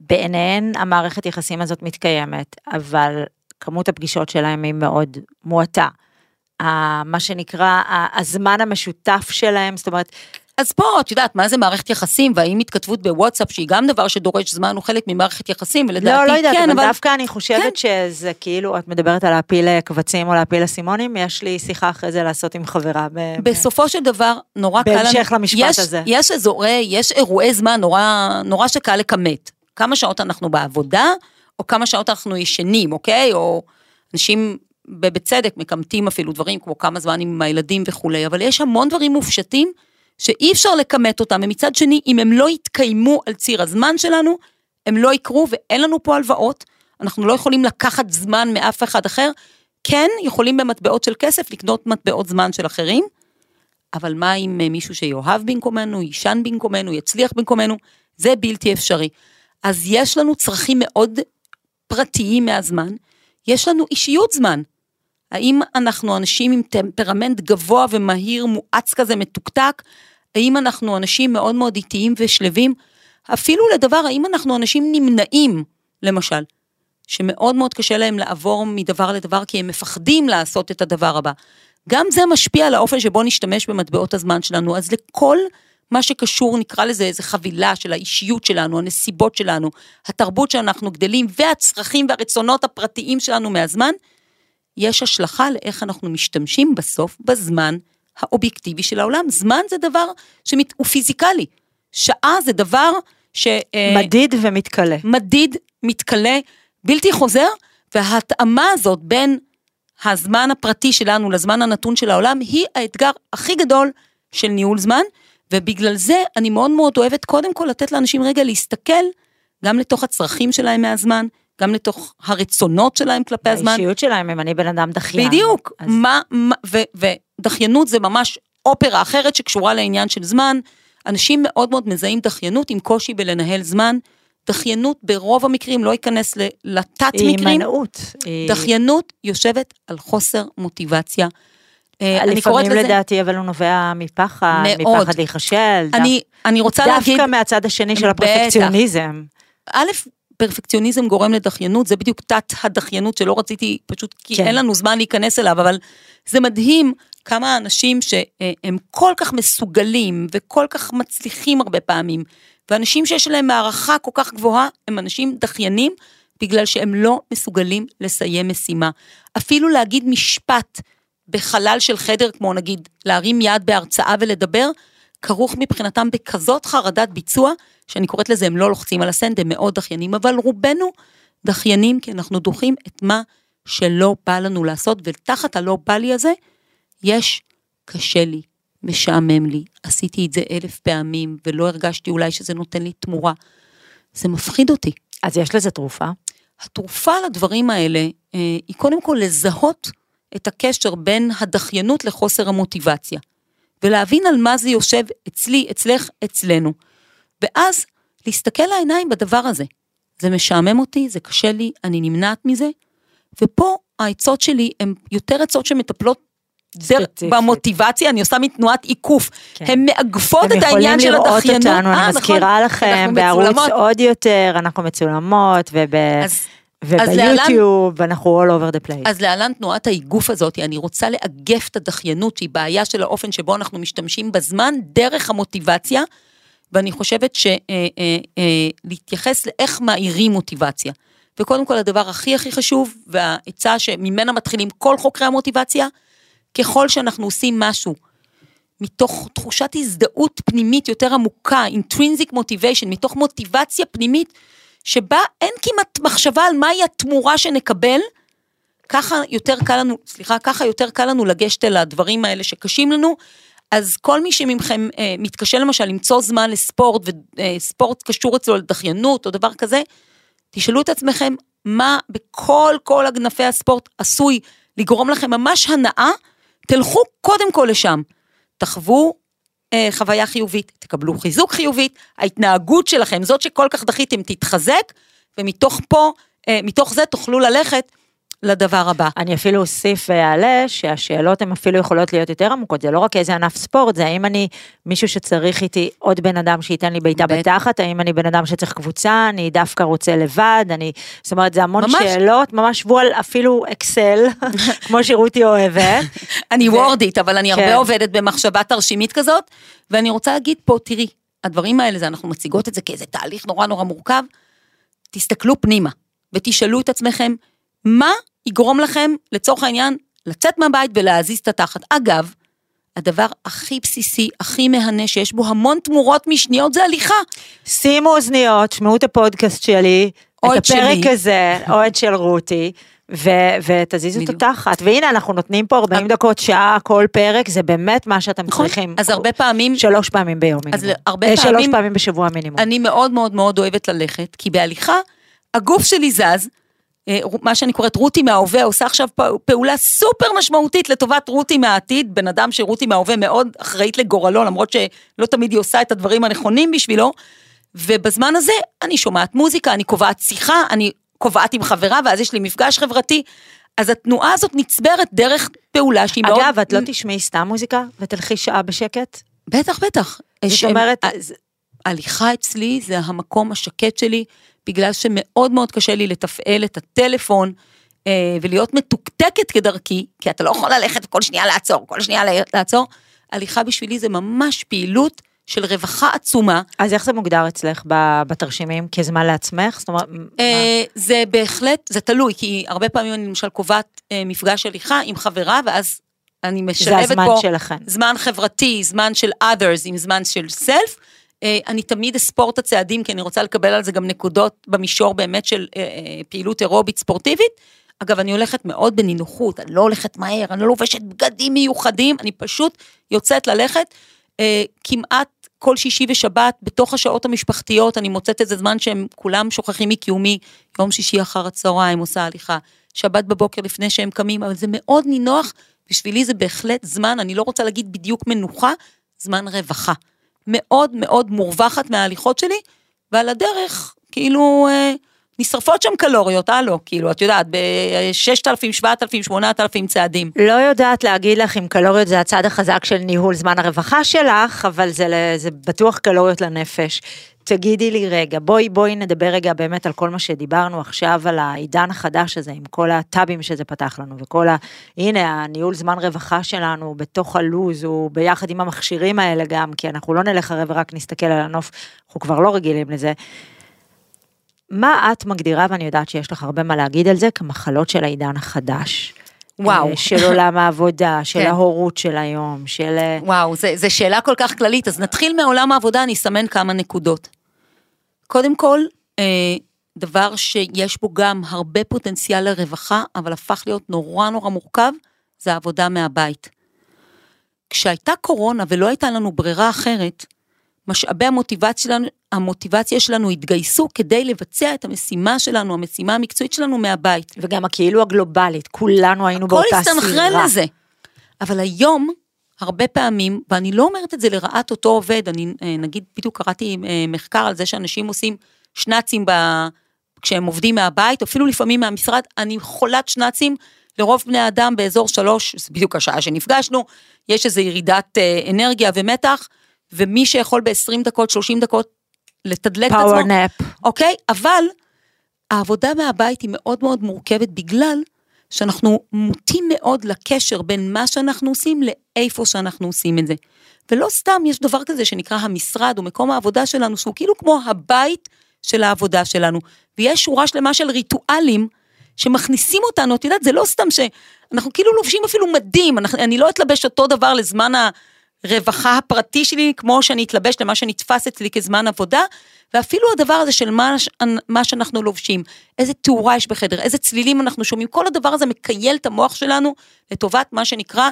בעיניהן המערכת יחסים הזאת מתקיימת, אבל כמות הפגישות שלהם היא מאוד מועטה. מה שנקרא, הזמן המשותף שלהם, זאת אומרת, אז פה, את יודעת, מה זה מערכת יחסים, והאם התכתבות בוואטסאפ, שהיא גם דבר שדורש זמן, הוא חלק ממערכת יחסים, ולדעתי לא, לא יודעת, כן, אבל אבל... דווקא אני חושבת שזה כאילו, את מדברת על להפיל אה, קבצים או להפיל אסימונים, יש לי שיחה אחרי זה לעשות עם חברה. ב- בסופו של דבר, נורא קל. בהמשך למשפט יש, הזה. יש אזורי, יש אירועי זמן נורא, נורא שקל לכמת. כמה שעות אנחנו בעבודה, או כמה שעות אנחנו ישנים, אוקיי? או אנשים בצדק מקמטים אפילו דברים כמו כמה זמן עם הילדים וכולי, אבל יש המון דברים מופשטים שאי אפשר לכמת אותם, ומצד שני, אם הם לא יתקיימו על ציר הזמן שלנו, הם לא יקרו ואין לנו פה הלוואות, אנחנו לא יכולים לקחת זמן מאף אחד אחר, כן יכולים במטבעות של כסף לקנות מטבעות זמן של אחרים, אבל מה עם אה, מישהו שיאהב במקומנו, יישן במקומנו, יצליח במקומנו, זה בלתי אפשרי. אז יש לנו צרכים מאוד פרטיים מהזמן, יש לנו אישיות זמן. האם אנחנו אנשים עם טמפרמנט גבוה ומהיר, מואץ כזה, מתוקתק? האם אנחנו אנשים מאוד מאוד איטיים ושלווים? אפילו לדבר, האם אנחנו אנשים נמנעים, למשל, שמאוד מאוד קשה להם לעבור מדבר לדבר כי הם מפחדים לעשות את הדבר הבא. גם זה משפיע על האופן שבו נשתמש במטבעות הזמן שלנו, אז לכל מה שקשור, נקרא לזה איזה חבילה של האישיות שלנו, הנסיבות שלנו, התרבות שאנחנו גדלים והצרכים והרצונות הפרטיים שלנו מהזמן, יש השלכה לאיך אנחנו משתמשים בסוף בזמן האובייקטיבי של העולם. זמן זה דבר שמת... הוא פיזיקלי. שעה זה דבר ש... אה, מדיד ומתכלה. מדיד, מתכלה, בלתי חוזר, וההתאמה הזאת בין הזמן הפרטי שלנו לזמן הנתון של העולם, היא האתגר הכי גדול של ניהול זמן, ובגלל זה אני מאוד מאוד אוהבת קודם כל לתת לאנשים רגע להסתכל גם לתוך הצרכים שלהם מהזמן, גם לתוך הרצונות שלהם כלפי הזמן. האישיות שלהם, אם אני בן אדם דחיין. בדיוק, אז- מה, מה, ו, ודחיינות זה ממש אופרה אחרת שקשורה לעניין של זמן. אנשים מאוד מאוד מזהים דחיינות עם קושי בלנהל זמן. דחיינות ברוב המקרים, לא ייכנס לתת היא מקרים, הימנעות. היא- דחיינות יושבת על חוסר מוטיבציה. אה, אני קוראת לפעמים לזה, לדעתי, אבל הוא נובע מפחד, מאוד. מפחד להיכשל. אני, אני רוצה להגיד, דווקא מהצד השני של. הפרפקציוניזם. א', פרפקציוניזם גורם לדחיינות, זה בדיוק תת הדחיינות שלא רציתי, פשוט כי כן. אין לנו זמן להיכנס אליו, אבל זה מדהים כמה אנשים שהם כל כך מסוגלים וכל כך מצליחים הרבה פעמים, ואנשים שיש להם הערכה כל כך גבוהה, הם אנשים דחיינים, בגלל שהם לא מסוגלים לסיים משימה. אפילו להגיד משפט בחלל של חדר, כמו נגיד להרים יד בהרצאה ולדבר, כרוך מבחינתם בכזאת חרדת ביצוע, שאני קוראת לזה, הם לא לוחצים על הסנד, הם מאוד דחיינים, אבל רובנו דחיינים, כי אנחנו דוחים את מה שלא בא לנו לעשות, ותחת הלא בא לי הזה, יש קשה לי, משעמם לי, עשיתי את זה אלף פעמים, ולא הרגשתי אולי שזה נותן לי תמורה. זה מפחיד אותי. אז יש לזה תרופה? התרופה לדברים האלה אה, היא קודם כל לזהות את הקשר בין הדחיינות לחוסר המוטיבציה, ולהבין על מה זה יושב אצלי, אצלך, אצלנו. ואז להסתכל לעיניים בדבר הזה. זה משעמם אותי, זה קשה לי, אני נמנעת מזה, ופה העצות שלי הן יותר עצות שמטפלות דרך, במוטיבציה, אני עושה מתנועת עיקוף, כן. הן מאגפות את העניין של הדחיינות. אתם יכולים לראות אותנו, אני אה, מזכירה נכון, לכם, בערוץ עוד יותר, אנחנו מצולמות, וב... אז, וביוטיוב, להלן, אנחנו all over the place. אז להלן תנועת האיגוף הזאת, אני רוצה לאגף את הדחיינות, שהיא בעיה של האופן שבו אנחנו משתמשים בזמן, דרך המוטיבציה, ואני חושבת שלהתייחס אה, אה, לאיך מאירים מוטיבציה. וקודם כל הדבר הכי הכי חשוב, והעצה שממנה מתחילים כל חוקרי המוטיבציה, ככל שאנחנו עושים משהו מתוך תחושת הזדהות פנימית יותר עמוקה, intrinsic motivation, מתוך מוטיבציה פנימית, שבה אין כמעט מחשבה על מהי התמורה שנקבל, ככה יותר קל לנו, סליחה, ככה יותר קל לנו לגשת אל הדברים האלה שקשים לנו. אז כל מי שמכם אה, מתקשה למשל למצוא זמן לספורט, וספורט אה, קשור אצלו לדחיינות או דבר כזה, תשאלו את עצמכם מה בכל כל אגנפי הספורט עשוי לגרום לכם ממש הנאה, תלכו קודם כל לשם. תחוו אה, חוויה חיובית, תקבלו חיזוק חיובית, ההתנהגות שלכם, זאת שכל כך דחיתם, תתחזק, ומתוך פה, אה, מתוך זה תוכלו ללכת לדבר הבא. אני אפילו אוסיף ואעלה שהשאלות הן אפילו יכולות להיות יותר עמוקות, זה לא רק איזה ענף ספורט, זה האם אני מישהו שצריך איתי עוד בן אדם שייתן לי בעיטה בתחת, האם אני בן אדם שצריך קבוצה, אני דווקא רוצה לבד, אני, זאת אומרת זה המון ממש. שאלות, ממש שבו על אפילו אקסל, כמו שרותי אוהבת. אני ו... וורדית, אבל אני כן. הרבה עובדת במחשבה תרשימית כזאת, ואני רוצה להגיד פה, תראי, הדברים האלה, זה, אנחנו מציגות את זה כאיזה תהליך נורא נורא מורכב, תסתכלו פנימה ותשאלו את עצמכם, מה יגרום לכם, לצורך העניין, לצאת מהבית ולהזיז את התחת. אגב, הדבר הכי בסיסי, הכי מהנה, שיש בו המון תמורות משניות, זה הליכה. שימו אוזניות, שמעו את הפודקאסט שלי, את הפרק שלי. הזה, או את של רותי. ו- ותזיזו את התחת, והנה אנחנו נותנים פה 40 דקות, שעה, כל פרק, זה באמת מה שאתם נכון, צריכים. אז הרבה פעמים... שלוש פעמים ביום מינימום. אז הרבה פעמים... שלוש פעמים בשבוע מינימום. אני מאוד מאוד מאוד אוהבת ללכת, כי בהליכה, הגוף שלי זז, אה, מה שאני קוראת רותי מההווה, עושה עכשיו פעולה סופר משמעותית לטובת רותי מהעתיד, בן אדם שרותי מההווה מאוד אחראית לגורלו, למרות שלא תמיד היא עושה את הדברים הנכונים בשבילו, ובזמן הזה אני שומעת מוזיקה, אני קובעת שיחה, אני קובעת עם חברה, ואז יש לי מפגש חברתי. אז התנועה הזאת נצברת דרך פעולה שהיא מאוד... אגב, את לא תשמעי סתם מוזיקה ותלכי שעה בשקט? בטח, בטח. זאת אומרת... הליכה אצלי זה המקום השקט שלי, בגלל שמאוד מאוד קשה לי לתפעל את הטלפון אה, ולהיות מתוקתקת כדרכי, כי אתה לא יכול ללכת כל שנייה לעצור, כל שנייה לעצור. הליכה בשבילי זה ממש פעילות של רווחה עצומה. אז איך זה מוגדר אצלך בתרשימים? כזמן לעצמך? זאת אומרת, אה, זה בהחלט, זה תלוי, כי הרבה פעמים אני למשל קובעת אה, מפגש הליכה עם חברה, ואז אני משלבת פה... זה הזמן שלכם. זמן חברתי, זמן של others עם זמן של self. אה, אני תמיד אספור את הצעדים, כי אני רוצה לקבל על זה גם נקודות במישור באמת של אה, אה, פעילות אירובית ספורטיבית. אגב, אני הולכת מאוד בנינוחות, אני לא הולכת מהר, אני לא לובשת בגדים מיוחדים, אני פשוט יוצאת ללכת. כמעט כל שישי ושבת, בתוך השעות המשפחתיות, אני מוצאת איזה זמן שהם כולם שוכחים מקיומי, יום שישי אחר הצהריים עושה הליכה, שבת בבוקר לפני שהם קמים, אבל זה מאוד נינוח, בשבילי זה בהחלט זמן, אני לא רוצה להגיד בדיוק מנוחה, זמן רווחה. מאוד מאוד מורווחת מההליכות שלי, ועל הדרך, כאילו, אה, נשרפות שם קלוריות, הלו, כאילו, את יודעת, ב-6,000, 7,000, 8,000 צעדים. לא יודעת להגיד לך אם קלוריות זה הצד החזק של ניהול זמן הרווחה שלך, אבל זה, זה בטוח קלוריות לנפש. תגידי לי רגע, בואי בואי נדבר רגע באמת על כל מה שדיברנו עכשיו, על העידן החדש הזה, עם כל הטאבים שזה פתח לנו, וכל ה... הנה, הניהול זמן רווחה שלנו בתוך הלוז, הוא ביחד עם המכשירים האלה גם, כי אנחנו לא נלך הרי ורק נסתכל על הנוף, אנחנו כבר לא רגילים לזה. מה את מגדירה, ואני יודעת שיש לך הרבה מה להגיד על זה, כמחלות של העידן החדש? וואו. אה, של עולם העבודה, של כן. ההורות של היום, של... אה, וואו, זו שאלה כל כך כללית, אז נתחיל מעולם העבודה, אני אסמן כמה נקודות. קודם כל, אה, דבר שיש בו גם הרבה פוטנציאל לרווחה, אבל הפך להיות נורא נורא מורכב, זה העבודה מהבית. כשהייתה קורונה ולא הייתה לנו ברירה אחרת, משאבי המוטיבציה שלנו, המוטיבציה שלנו התגייסו כדי לבצע את המשימה שלנו, המשימה המקצועית שלנו מהבית. וגם הכאילו הגלובלית, כולנו היינו הכל באותה סירה. הסתנכרן לזה. אבל היום, הרבה פעמים, ואני לא אומרת את זה לרעת אותו עובד, אני אה, נגיד בדיוק קראתי אה, מחקר על זה שאנשים עושים שנאצים ב... כשהם עובדים מהבית, אפילו לפעמים מהמשרד, אני חולת שנאצים לרוב בני אדם באזור שלוש, זה בדיוק השעה שנפגשנו, יש איזו ירידת אה, אנרגיה ומתח, ומי שיכול ב-20 דקות, 30 דקות, לתדלק את עצמו, פאוור נאפ. אוקיי? אבל העבודה מהבית היא מאוד מאוד מורכבת בגלל שאנחנו מוטים מאוד לקשר בין מה שאנחנו עושים לאיפה שאנחנו עושים את זה. ולא סתם יש דבר כזה שנקרא המשרד או מקום העבודה שלנו, שהוא כאילו כמו הבית של העבודה שלנו. ויש שורה שלמה של ריטואלים שמכניסים אותנו, את יודעת, זה לא סתם שאנחנו כאילו לובשים אפילו מדים, אנחנו, אני לא אתלבש אותו דבר לזמן הרווחה הפרטי שלי, כמו שאני אתלבש למה שנתפס אצלי כזמן עבודה, ואפילו הדבר הזה של מה, מה שאנחנו לובשים, איזה תאורה יש בחדר, איזה צלילים אנחנו שומעים, כל הדבר הזה מקייל את המוח שלנו לטובת מה שנקרא,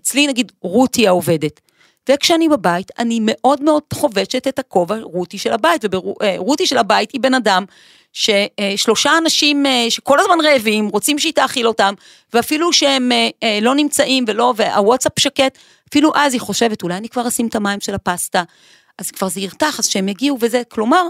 אצלי נגיד רותי העובדת. וכשאני בבית, אני מאוד מאוד חובשת את הכובע רותי של הבית, ורותי של הבית היא בן אדם ששלושה אנשים אה, שכל הזמן רעבים, רוצים שהיא תאכיל אותם, ואפילו שהם אה, אה, לא נמצאים ולא, והוואטסאפ שקט, אפילו אז היא חושבת, אולי אני כבר אשים את המים של הפסטה, אז כבר זה ירתח, אז שהם יגיעו וזה, כלומר,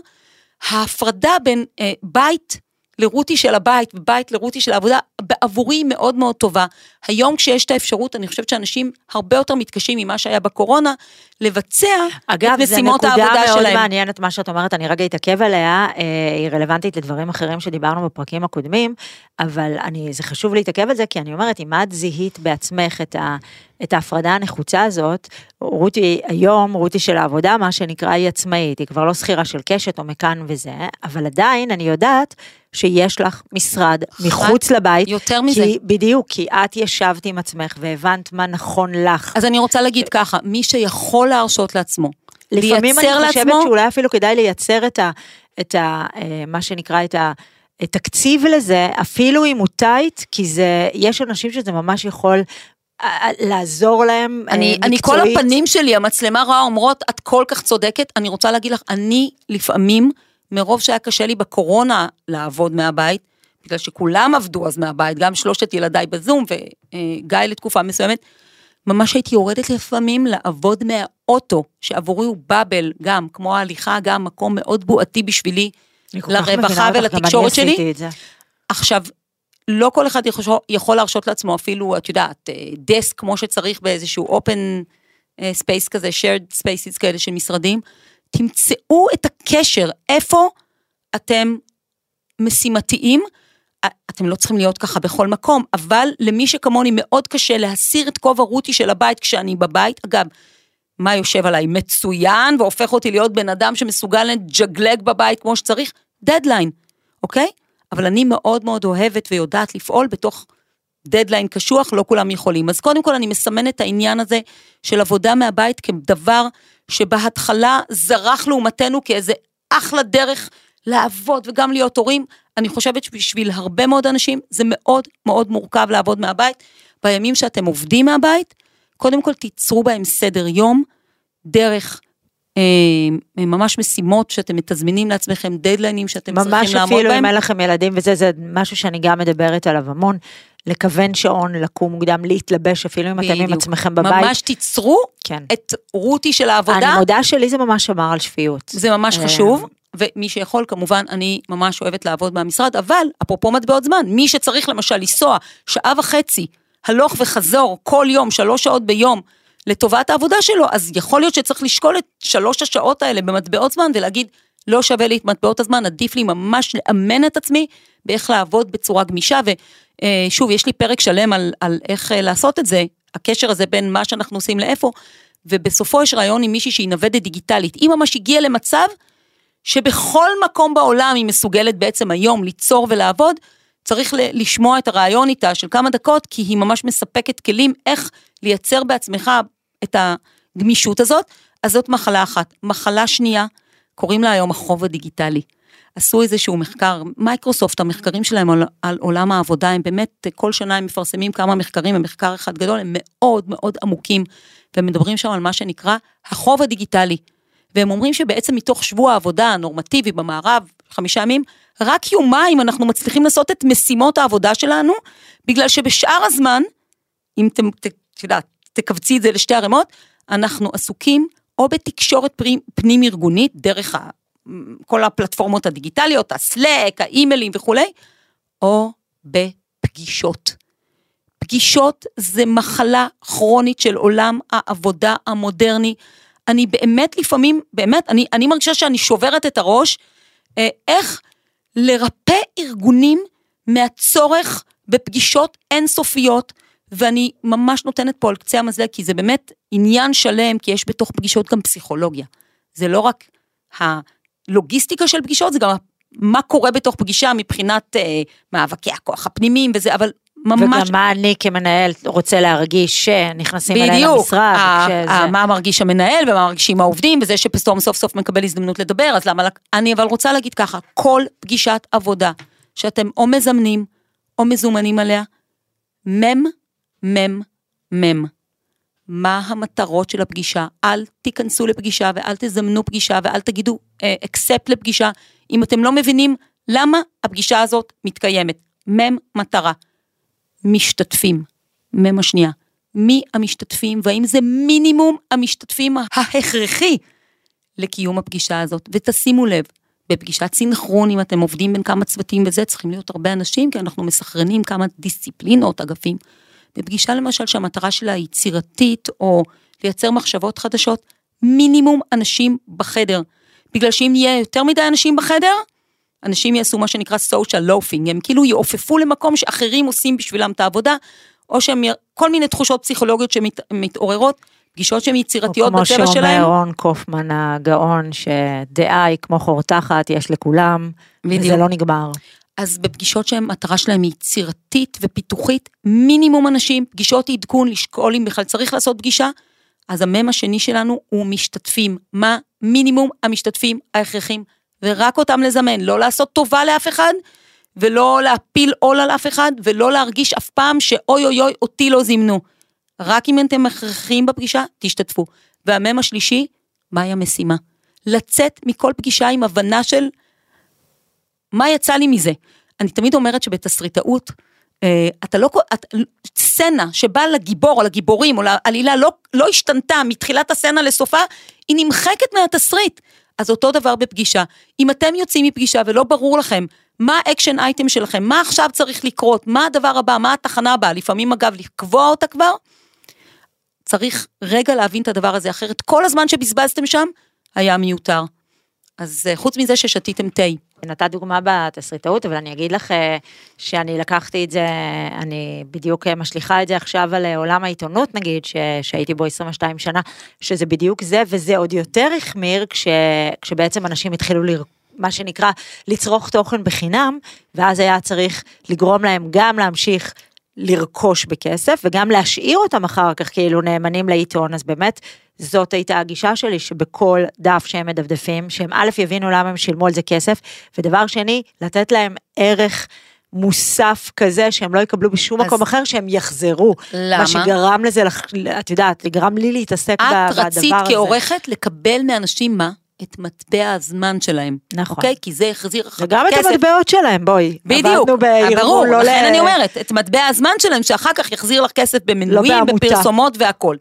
ההפרדה בין בית לרותי של הבית ובית לרותי של העבודה, בעבורי מאוד מאוד טובה. היום כשיש את האפשרות, אני חושבת שאנשים הרבה יותר מתקשים ממה שהיה בקורונה, לבצע אגב, את משימות העבודה שלהם. אגב, זו נקודה מאוד. מעניינת מה שאת אומרת, אני רגע אתעכב עליה, אה, היא רלוונטית לדברים אחרים שדיברנו בפרקים הקודמים, אבל אני, זה חשוב להתעכב על זה, כי אני אומרת, אם את זיהית בעצמך את, ה, את ההפרדה הנחוצה הזאת, רותי, היום, רותי של העבודה, מה שנקרא, היא עצמאית, היא כבר לא שכירה של קשת או מכאן וזה, אבל עדיין אני יודעת שיש לך משרד מחוץ לבית. יותר מזה. כי, בדיוק, כי את ישבת עם עצמך והבנת מה נכון לך. אז אני רוצה להגיד ככה, מי שיכול להרשות לעצמו, לפעמים אני חושבת לעצמו, שאולי אפילו כדאי לייצר את ה... את ה אה, מה שנקרא את ה... תקציב לזה, אפילו אם הוא טייט, כי זה, יש אנשים שזה ממש יכול לעזור להם אה, אני, אני כל מקצועית. הפנים שלי, המצלמה רואה אומרות, את כל כך צודקת, אני רוצה להגיד לך, אני לפעמים, מרוב שהיה קשה לי בקורונה לעבוד מהבית, בגלל שכולם עבדו אז מהבית, גם שלושת ילדיי בזום וגיא לתקופה מסוימת, ממש הייתי יורדת לפעמים לעבוד מהאוטו, שעבורי הוא באבל, גם כמו ההליכה, גם מקום מאוד בועתי בשבילי, לרווחה ולתקשורת שלי. עכשיו, לא כל אחד יכול, יכול להרשות לעצמו אפילו, את יודעת, אה, דסק כמו שצריך באיזשהו open אה, space כזה, shared spaces כאלה של משרדים. תמצאו את הקשר, איפה אתם משימתיים. אתם לא צריכים להיות ככה בכל מקום, אבל למי שכמוני מאוד קשה להסיר את כובע רותי של הבית כשאני בבית, אגב, מה יושב עליי? מצוין, והופך אותי להיות בן אדם שמסוגל לג'גלג בבית כמו שצריך, דדליין, אוקיי? אבל אני מאוד מאוד אוהבת ויודעת לפעול בתוך דדליין קשוח, לא כולם יכולים. אז קודם כל אני מסמנת את העניין הזה של עבודה מהבית כדבר שבהתחלה זרח לעומתנו כאיזה אחלה דרך לעבוד וגם להיות הורים. אני חושבת שבשביל הרבה מאוד אנשים זה מאוד מאוד מורכב לעבוד מהבית. בימים שאתם עובדים מהבית, קודם כל תיצרו בהם סדר יום, דרך ממש משימות שאתם מתזמינים לעצמכם, דדליינים שאתם ממש צריכים לעמוד אפילו בהם. אם אין לכם ילדים וזה, זה משהו שאני גם מדברת עליו המון. לכוון שעון, לקום מוקדם, להתלבש, אפילו אם אתם עם. עצמכם בבית. ממש תיצרו כן. את רותי של העבודה. אני מודה שלי זה ממש שמר על שפיות. זה ממש אה, חשוב, ומי שיכול, כמובן, אני ממש אוהבת לעבוד מהמשרד, אבל, אפרופו מטבעות זמן, מי שצריך למשל לנסוע שעה וחצי, הלוך וחזור, כל יום, שלוש שעות ביום, לטובת העבודה שלו, אז יכול להיות שצריך לשקול את שלוש השעות האלה במטבעות זמן ולהגיד, לא שווה לי את מטבעות הזמן, עדיף לי ממש לאמן את עצמי באיך לעבוד בצורה גמישה, ושוב, יש לי פרק שלם על, על איך אה, לעשות את זה, הקשר הזה בין מה שאנחנו עושים לאיפה, ובסופו יש רעיון עם מישהי שהיא נוודת דיגיטלית. היא ממש הגיעה למצב שבכל מקום בעולם היא מסוגלת בעצם היום ליצור ולעבוד, צריך לשמוע את הרעיון איתה של כמה דקות, כי היא ממש מספקת כלים איך לייצר בעצמך את הגמישות הזאת. אז זאת מחלה אחת. מחלה שנייה, קוראים לה היום החוב הדיגיטלי. עשו איזשהו מחקר, מייקרוסופט, המחקרים שלהם על, על עולם העבודה, הם באמת, כל שנה הם מפרסמים כמה מחקרים, הם מחקר אחד גדול, הם מאוד מאוד עמוקים, ומדברים שם על מה שנקרא החוב הדיגיטלי. והם אומרים שבעצם מתוך שבוע העבודה הנורמטיבי במערב, חמישה ימים, רק יומיים אנחנו מצליחים לעשות את משימות העבודה שלנו, בגלל שבשאר הזמן, אם אתם, את יודעת, תכווצי את זה לשתי ערימות, אנחנו עסוקים או בתקשורת פנים ארגונית, דרך ה, כל הפלטפורמות הדיגיטליות, הסלק, האימיילים וכולי, או בפגישות. פגישות זה מחלה כרונית של עולם העבודה המודרני. אני באמת לפעמים, באמת, אני, אני מרגישה שאני שוברת את הראש, אה, איך לרפא ארגונים מהצורך בפגישות אינסופיות, ואני ממש נותנת פה על קצה המזלג, כי זה באמת עניין שלם, כי יש בתוך פגישות גם פסיכולוגיה. זה לא רק הלוגיסטיקה של פגישות, זה גם מה קורה בתוך פגישה מבחינת אה, מאבקי הכוח הפנימיים וזה, אבל ממש... וגם מה אני כמנהל רוצה להרגיש שנכנסים אליי למשרד. בדיוק, שזה... מה מרגיש המנהל ומה מרגישים העובדים, וזה שפתאום סוף סוף מקבל הזדמנות לדבר, אז למה... אני אבל רוצה להגיד ככה, כל פגישת עבודה שאתם או מזמנים או מזומנים עליה, מם, מם, מם. מה המטרות של הפגישה, אל תיכנסו לפגישה ואל תזמנו פגישה ואל תגידו אקספט uh, לפגישה, אם אתם לא מבינים למה הפגישה הזאת מתקיימת. מם מטרה. משתתפים. מם השנייה. מי המשתתפים והאם זה מינימום המשתתפים ההכרחי לקיום הפגישה הזאת. ותשימו לב, בפגישת סינכרון, אם אתם עובדים בין כמה צוותים וזה, צריכים להיות הרבה אנשים, כי אנחנו מסכרנים כמה דיסציפלינות, אגפים. בפגישה למשל שהמטרה שלה היא יצירתית, או לייצר מחשבות חדשות, מינימום אנשים בחדר. בגלל שאם יהיה יותר מדי אנשים בחדר, אנשים יעשו מה שנקרא social loafing, הם כאילו יעופפו למקום שאחרים עושים בשבילם את העבודה, או שהם, כל מיני תחושות פסיכולוגיות שמתעוררות, פגישות שהן יצירתיות בטבע שלהם. או כמו שאומר רון קופמן הגאון, שדעה היא כמו חורתחת, יש לכולם, בדיוק. וזה לא נגמר. אז בפגישות שהמטרה שלהם היא יצירתית ופיתוחית, מינימום אנשים, פגישות עדכון, לשקול אם בכלל צריך לעשות פגישה, אז המם השני שלנו הוא משתתפים. מה מינימום המשתתפים ההכרחים ורק אותם לזמן, לא לעשות טובה לאף אחד, ולא להפיל עול על אף אחד, ולא להרגיש אף פעם שאוי אוי אוי, אותי לא זימנו. רק אם אתם הכרחיים בפגישה, תשתתפו. והמם השלישי, מהי המשימה? לצאת מכל פגישה עם הבנה של מה יצא לי מזה. אני תמיד אומרת שבתסריטאות, אה, אתה לא, את, סצנה שבאה לגיבור או לגיבורים או לעלילה לא, לא השתנתה מתחילת הסצנה לסופה, היא נמחקת מהתסריט. אז אותו דבר בפגישה. אם אתם יוצאים מפגישה ולא ברור לכם מה ה action item שלכם, מה עכשיו צריך לקרות, מה הדבר הבא, מה התחנה הבאה, לפעמים אגב לקבוע אותה כבר, צריך רגע להבין את הדבר הזה, אחרת כל הזמן שבזבזתם שם היה מיותר. אז אה, חוץ מזה ששתיתם תה. נתת דוגמה בתסריטאות, אבל אני אגיד לך אה, שאני לקחתי את זה, אני בדיוק אה, משליכה את זה עכשיו על עולם העיתונות נגיד, ש, שהייתי בו 22 שנה, שזה בדיוק זה, וזה עוד יותר החמיר כש, כשבעצם אנשים התחילו לרקוד. מה שנקרא לצרוך תוכן בחינם, ואז היה צריך לגרום להם גם להמשיך לרכוש בכסף וגם להשאיר אותם אחר כך כאילו נאמנים לעיתון, אז באמת זאת הייתה הגישה שלי, שבכל דף שהם מדפדפים, שהם א' יבינו למה הם שילמו על זה כסף, ודבר שני, לתת להם ערך. מוסף כזה שהם לא יקבלו בשום אז... מקום אחר, שהם יחזרו. למה? מה שגרם לזה, את יודעת, גרם לי להתעסק בדבר הזה. את רצית כעורכת לקבל מאנשים מה? את מטבע הזמן שלהם. נכון. אוקיי? כי זה החזיר אחר כך כסף. וגם את המטבעות שלהם, בואי. בדיוק. ברור, לא לכן ל... אני אומרת, את מטבע הזמן שלהם, שאחר כך יחזיר לך כסף במנויים, לא בפרסומות והכל.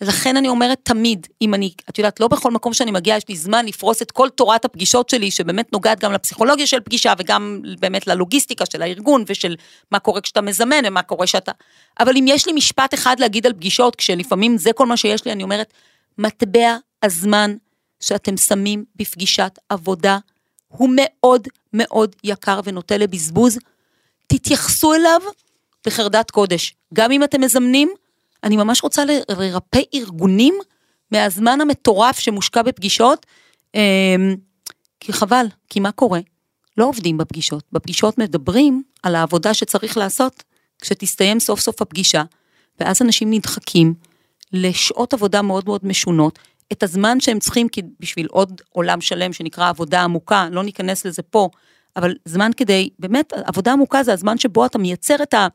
לכן אני אומרת תמיד, אם אני, את יודעת, לא בכל מקום שאני מגיעה, יש לי זמן לפרוס את כל תורת הפגישות שלי, שבאמת נוגעת גם לפסיכולוגיה של פגישה, וגם באמת ללוגיסטיקה של הארגון, ושל מה קורה כשאתה מזמן, ומה קורה שאתה... אבל אם יש לי משפט אחד להגיד על פגישות, כשלפעמים זה כל מה שיש לי, אני אומרת, מטבע הזמן שאתם שמים בפגישת עבודה, הוא מאוד מאוד יקר ונוטה לבזבוז, תתייחסו אליו בחרדת קודש. גם אם אתם מזמנים, אני ממש רוצה לרפא ארגונים מהזמן המטורף שמושקע בפגישות, אמ, כי חבל, כי מה קורה? לא עובדים בפגישות. בפגישות מדברים על העבודה שצריך לעשות כשתסתיים סוף סוף הפגישה, ואז אנשים נדחקים לשעות עבודה מאוד מאוד משונות, את הזמן שהם צריכים בשביל עוד עולם שלם שנקרא עבודה עמוקה, לא ניכנס לזה פה, אבל זמן כדי, באמת, עבודה עמוקה זה הזמן שבו אתה מייצר את ה...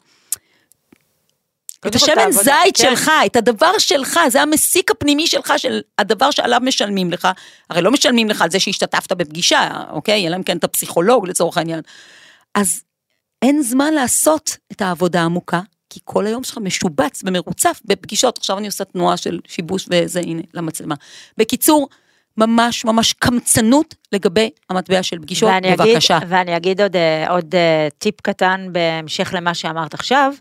את השמן זית כן. שלך, את הדבר שלך, זה המסיק הפנימי שלך, של הדבר שעליו משלמים לך. הרי לא משלמים לך על זה שהשתתפת בפגישה, אוקיי? אלא אם כן אתה פסיכולוג לצורך העניין. אז אין זמן לעשות את העבודה העמוקה, כי כל היום שלך משובץ ומרוצף בפגישות. עכשיו אני עושה תנועה של שיבוש וזה, הנה, למצלמה. בקיצור, ממש ממש קמצנות לגבי המטבע של פגישות, ואני בבקשה. אגיד, ואני אגיד עוד, אה, עוד אה, טיפ קטן בהמשך למה שאמרת עכשיו.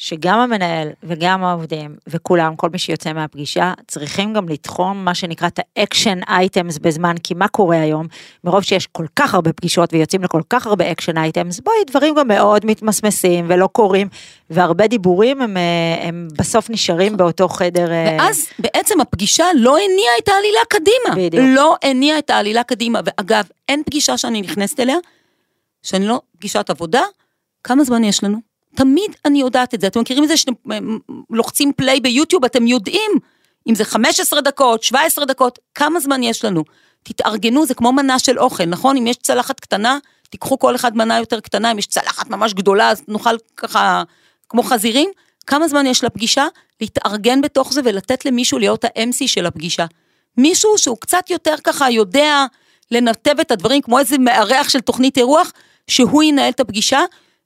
שגם המנהל וגם העובדים וכולם, כל מי שיוצא מהפגישה, צריכים גם לתחום מה שנקרא את ה action items בזמן, כי מה קורה היום? מרוב שיש כל כך הרבה פגישות ויוצאים לכל כך הרבה action items, בואי, דברים גם מאוד מתמסמסים ולא קורים, והרבה דיבורים הם, אה, הם בסוף נשארים באותו חדר. אה, ואז בעצם הפגישה לא הניעה את העלילה קדימה. בדיוק. לא הניעה את העלילה קדימה, ואגב, אין פגישה שאני נכנסת אליה, שאני לא פגישת עבודה, כמה זמן יש לנו? תמיד אני יודעת את זה. אתם מכירים את זה שאתם אה, לוחצים play ביוטיוב, אתם יודעים אם זה 15 דקות, 17 דקות, כמה זמן יש לנו. תתארגנו, זה כמו מנה של אוכל, נכון? אם יש צלחת קטנה, תיקחו כל אחד מנה יותר קטנה, אם יש צלחת ממש גדולה, אז נאכל ככה כמו חזירים. כמה זמן יש לפגישה? להתארגן בתוך זה ולתת למישהו להיות ה-MC של הפגישה. מישהו שהוא קצת יותר ככה יודע לנתב את הדברים, כמו איזה מארח של תוכנית אירוח, שהוא ינהל את הפגישה,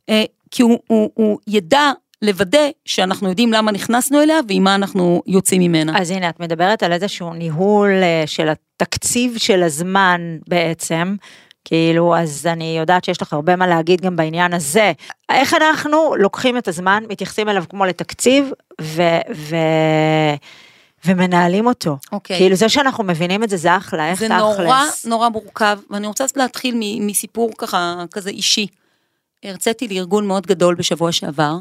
אה, כי הוא, הוא, הוא ידע לוודא שאנחנו יודעים למה נכנסנו אליה ועם מה אנחנו יוצאים ממנה. אז הנה, את מדברת על איזשהו ניהול אה, של התקציב של הזמן בעצם. כאילו, אז אני יודעת שיש לך הרבה מה להגיד גם בעניין הזה. איך אנחנו לוקחים את הזמן, מתייחסים אליו כמו לתקציב, ו... ו... ומנהלים אותו. אוקיי. כאילו זה שאנחנו מבינים את זה, זה אחלה, איך זה תכלס. נורא נורא מורכב, ואני רוצה להתחיל מסיפור ככה, כזה אישי. הרציתי לארגון מאוד גדול בשבוע שעבר,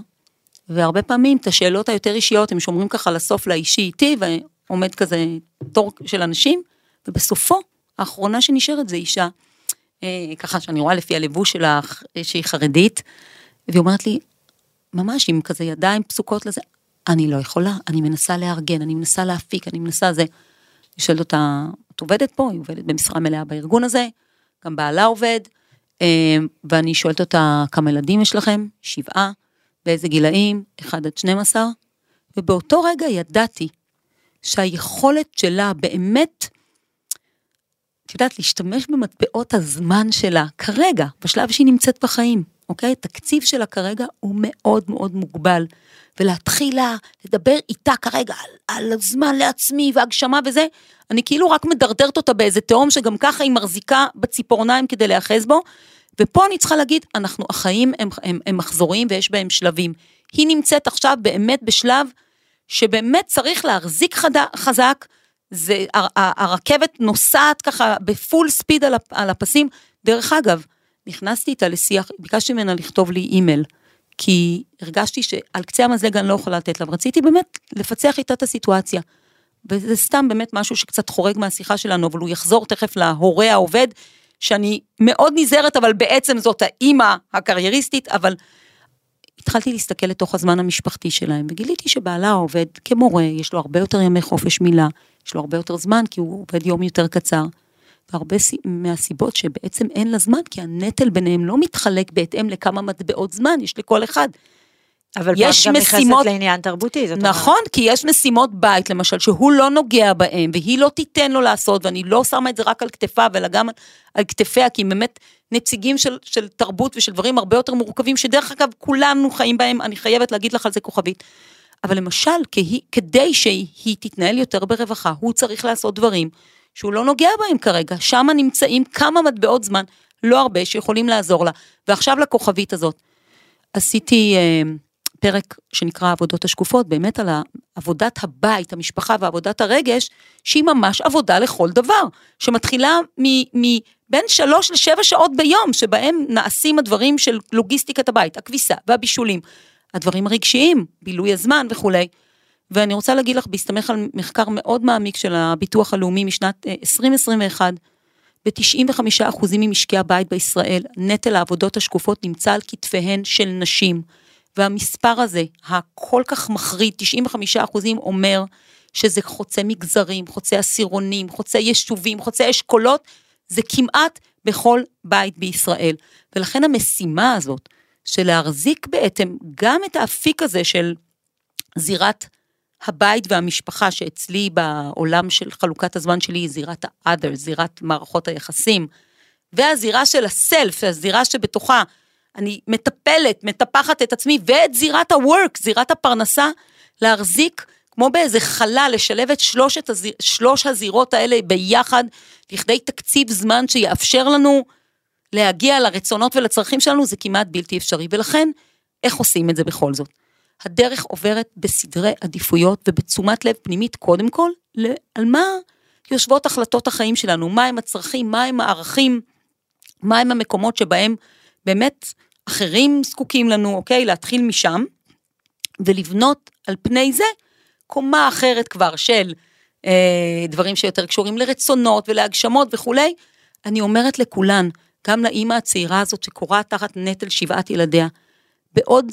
והרבה פעמים את השאלות היותר אישיות הם שומרים ככה לסוף לאישי איתי, ועומד כזה תור של אנשים, ובסופו, האחרונה שנשארת זה אישה, אה, ככה שאני רואה לפי הלבוש שלך, אה, שהיא חרדית, והיא אומרת לי, ממש עם כזה ידיים פסוקות לזה, אני לא יכולה, אני מנסה לארגן, אני מנסה להפיק, אני מנסה זה. אני שואלת אותה, את עובדת פה? היא עובדת במשרה מלאה בארגון הזה, גם בעלה עובד, ואני שואלת אותה, כמה ילדים יש לכם? שבעה, באיזה גילאים? 1 עד 12, ובאותו רגע ידעתי שהיכולת שלה באמת, את יודעת, להשתמש במטבעות הזמן שלה, כרגע, בשלב שהיא נמצאת בחיים, אוקיי? התקציב שלה כרגע הוא מאוד מאוד מוגבל. ולהתחיל לה, לדבר איתה כרגע על, על הזמן לעצמי והגשמה וזה, אני כאילו רק מדרדרת אותה באיזה תהום שגם ככה היא מחזיקה בציפורניים כדי להיאחז בו, ופה אני צריכה להגיד, אנחנו, החיים הם, הם, הם מחזוריים ויש בהם שלבים. היא נמצאת עכשיו באמת בשלב שבאמת צריך להחזיק חד, חזק, זה, הר, הרכבת נוסעת ככה בפול ספיד על, על הפסים. דרך אגב, נכנסתי איתה לשיח, ביקשתי ממנה לכתוב לי אימייל. כי הרגשתי שעל קצה המזלג אני לא יכולה לתת לה, ורציתי באמת לפצח איתה את הסיטואציה. וזה סתם באמת משהו שקצת חורג מהשיחה שלנו, אבל הוא יחזור תכף להורה העובד, שאני מאוד נזהרת, אבל בעצם זאת האימא הקרייריסטית, אבל התחלתי להסתכל לתוך הזמן המשפחתי שלהם, וגיליתי שבעלה עובד כמורה, יש לו הרבה יותר ימי חופש מילה, יש לו הרבה יותר זמן, כי הוא עובד יום יותר קצר. והרבה מהסיבות שבעצם אין לה זמן, כי הנטל ביניהם לא מתחלק בהתאם לכמה מטבעות זמן יש לכל אחד. אבל יש גם משימות, נכנסת לעניין תרבותי, זאת אומרת. נכון, כי יש משימות בית, למשל, שהוא לא נוגע בהם, והיא לא תיתן לו לעשות, ואני לא שמה את זה רק על כתפיו, אלא גם על כתפיה, כי באמת נציגים של, של תרבות ושל דברים הרבה יותר מורכבים, שדרך אגב, כולנו חיים בהם, אני חייבת להגיד לך על זה כוכבית. אבל למשל, כהי, כדי שהיא תתנהל יותר ברווחה, הוא צריך לעשות דברים שהוא לא נוגע בהם כרגע. שם נמצאים כמה מטבעות זמן, לא הרבה, שיכולים לעזור לה. ועכשיו לכוכבית הזאת. עשיתי אה, פרק שנקרא עבודות השקופות, באמת על עבודת הבית, המשפחה ועבודת הרגש, שהיא ממש עבודה לכל דבר, שמתחילה מ... מ בין שלוש לשבע שעות ביום, שבהם נעשים הדברים של לוגיסטיקת הבית, הכביסה והבישולים, הדברים הרגשיים, בילוי הזמן וכולי. ואני רוצה להגיד לך, בהסתמך על מחקר מאוד מעמיק של הביטוח הלאומי משנת 2021, אה, ב-95% ממשקי הבית בישראל, נטל העבודות השקופות נמצא על כתפיהן של נשים. והמספר הזה, הכל כך מחריד, 95% אומר שזה חוצה מגזרים, חוצה עשירונים, חוצה יישובים, חוצה אשכולות, זה כמעט בכל בית בישראל. ולכן המשימה הזאת, של להחזיק בעצם גם את האפיק הזה של זירת הבית והמשפחה, שאצלי בעולם של חלוקת הזמן שלי היא זירת ה-other, זירת מערכות היחסים, והזירה של הסלף, הזירה שבתוכה אני מטפלת, מטפחת את עצמי, ואת זירת ה-work, זירת הפרנסה, להחזיק כמו באיזה חלל, לשלב את שלושת הזיר, שלוש הזירות האלה ביחד, לכדי תקציב זמן שיאפשר לנו להגיע לרצונות ולצרכים שלנו, זה כמעט בלתי אפשרי. ולכן, איך עושים את זה בכל זאת? הדרך עוברת בסדרי עדיפויות ובתשומת לב פנימית, קודם כל, על מה יושבות החלטות החיים שלנו, מהם הצרכים, מהם הערכים, מהם המקומות שבהם באמת אחרים זקוקים לנו, אוקיי? להתחיל משם, ולבנות על פני זה קומה אחרת כבר של אה, דברים שיותר קשורים לרצונות ולהגשמות וכולי. אני אומרת לכולן, גם לאימא הצעירה הזאת שקורעת תחת נטל שבעת ילדיה, בעוד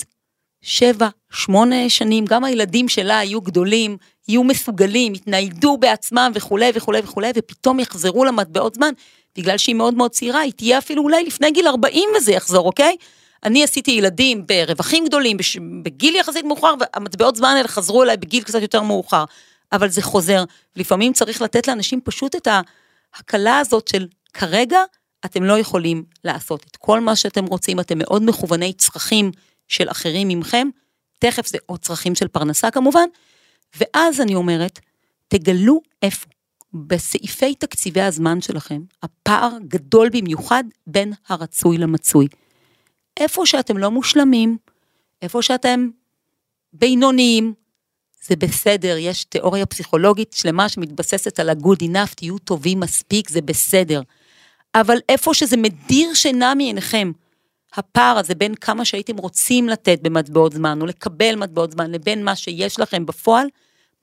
שבע, שמונה שנים, גם הילדים שלה יהיו גדולים, יהיו מסוגלים, יתניידו בעצמם וכולי וכולי וכולי, ופתאום יחזרו למטבעות זמן, בגלל שהיא מאוד מאוד צעירה, היא תהיה אפילו אולי לפני גיל 40 וזה יחזור, אוקיי? אני עשיתי ילדים ברווחים גדולים, בגיל יחסית מאוחר, והמטבעות זמן האלה חזרו אליי בגיל קצת יותר מאוחר. אבל זה חוזר. לפעמים צריך לתת לאנשים פשוט את ההקלה הזאת של כרגע אתם לא יכולים לעשות את כל מה שאתם רוצים, אתם מאוד מכווני צרכים של אחרים ממכם, תכף זה עוד צרכים של פרנסה כמובן, ואז אני אומרת, תגלו איפה. בסעיפי תקציבי הזמן שלכם, הפער גדול במיוחד בין הרצוי למצוי. איפה שאתם לא מושלמים, איפה שאתם בינוניים, זה בסדר, יש תיאוריה פסיכולוגית שלמה שמתבססת על ה-good enough, תהיו טובים מספיק, זה בסדר. אבל איפה שזה מדיר שינה מעיניכם, הפער הזה בין כמה שהייתם רוצים לתת במטבעות זמן, או לקבל מטבעות זמן, לבין מה שיש לכם בפועל,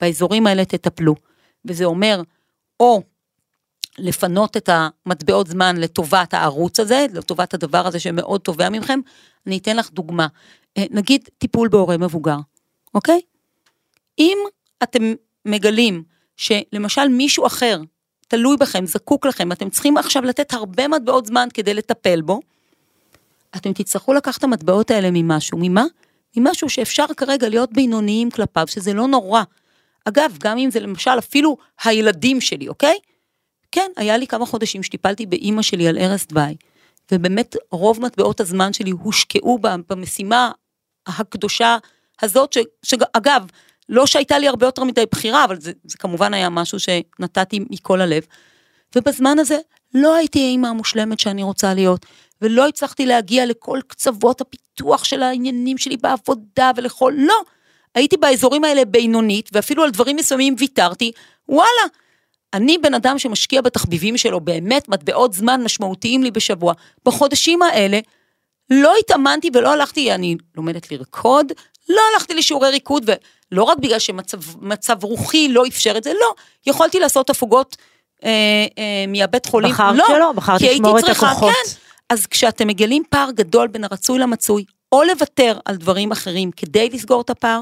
באזורים האלה תטפלו. וזה אומר, או לפנות את המטבעות זמן לטובת הערוץ הזה, לטובת הדבר הזה שמאוד תובע ממכם. אני אתן לך דוגמה. אה, נגיד טיפול בהורה מבוגר, אוקיי? אם אתם מגלים שלמשל מישהו אחר תלוי בכם, זקוק לכם, אתם צריכים עכשיו לתת הרבה מטבעות זמן כדי לטפל בו, אתם תצטרכו לקחת את המטבעות האלה ממשהו. ממה? ממשהו שאפשר כרגע להיות בינוניים כלפיו, שזה לא נורא. אגב, גם אם זה למשל אפילו הילדים שלי, אוקיי? כן, היה לי כמה חודשים שטיפלתי באימא שלי על ערש דווי, ובאמת רוב מטבעות הזמן שלי הושקעו במשימה הקדושה הזאת, ש, שאגב, לא שהייתה לי הרבה יותר מדי בחירה, אבל זה, זה כמובן היה משהו שנתתי מכל הלב. ובזמן הזה לא הייתי האימא המושלמת שאני רוצה להיות, ולא הצלחתי להגיע לכל קצוות הפיתוח של העניינים שלי בעבודה ולכל, לא. הייתי באזורים האלה בינונית, ואפילו על דברים מסוימים ויתרתי, וואלה, אני בן אדם שמשקיע בתחביבים שלו באמת מטבעות זמן משמעותיים לי בשבוע. בחודשים האלה לא התאמנתי ולא הלכתי, אני לומדת לרקוד, לא הלכתי לשיעורי ריקוד, ולא רק בגלל שמצב רוחי לא אפשר את זה, לא, יכולתי לעשות הפוגות אה, אה, מהבית חולים, בחרת לא, שלא, בחרת לשמור את הכוחות. כן, אז כשאתם מגלים פער גדול בין הרצוי למצוי, או לוותר על דברים אחרים כדי לסגור את הפער,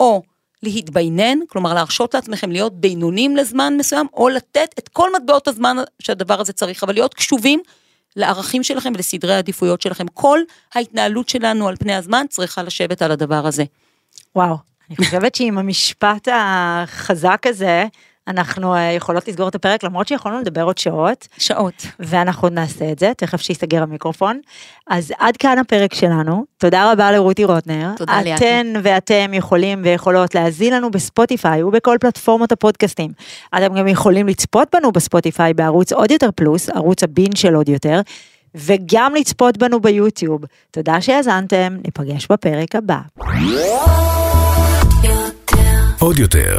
או להתביינן, כלומר להרשות לעצמכם להיות בינונים לזמן מסוים, או לתת את כל מטבעות הזמן שהדבר הזה צריך, אבל להיות קשובים לערכים שלכם ולסדרי העדיפויות שלכם. כל ההתנהלות שלנו על פני הזמן צריכה לשבת על הדבר הזה. וואו, אני חושבת שעם המשפט החזק הזה, אנחנו אה, יכולות לסגור את הפרק, למרות שיכולנו לדבר עוד שעות, שעות. ואנחנו נעשה את זה, תכף שיסגר המיקרופון. אז עד כאן הפרק שלנו, תודה רבה לרותי רוטנר. תודה, ליאתי. אתן ואתם יכולים ויכולות להזין לנו בספוטיפיי ובכל פלטפורמות הפודקאסטים. אתם גם יכולים לצפות בנו בספוטיפיי בערוץ עוד יותר פלוס, ערוץ הבין של עוד יותר, וגם לצפות בנו ביוטיוב. תודה שהאזנתם, ניפגש בפרק הבא. עוד יותר,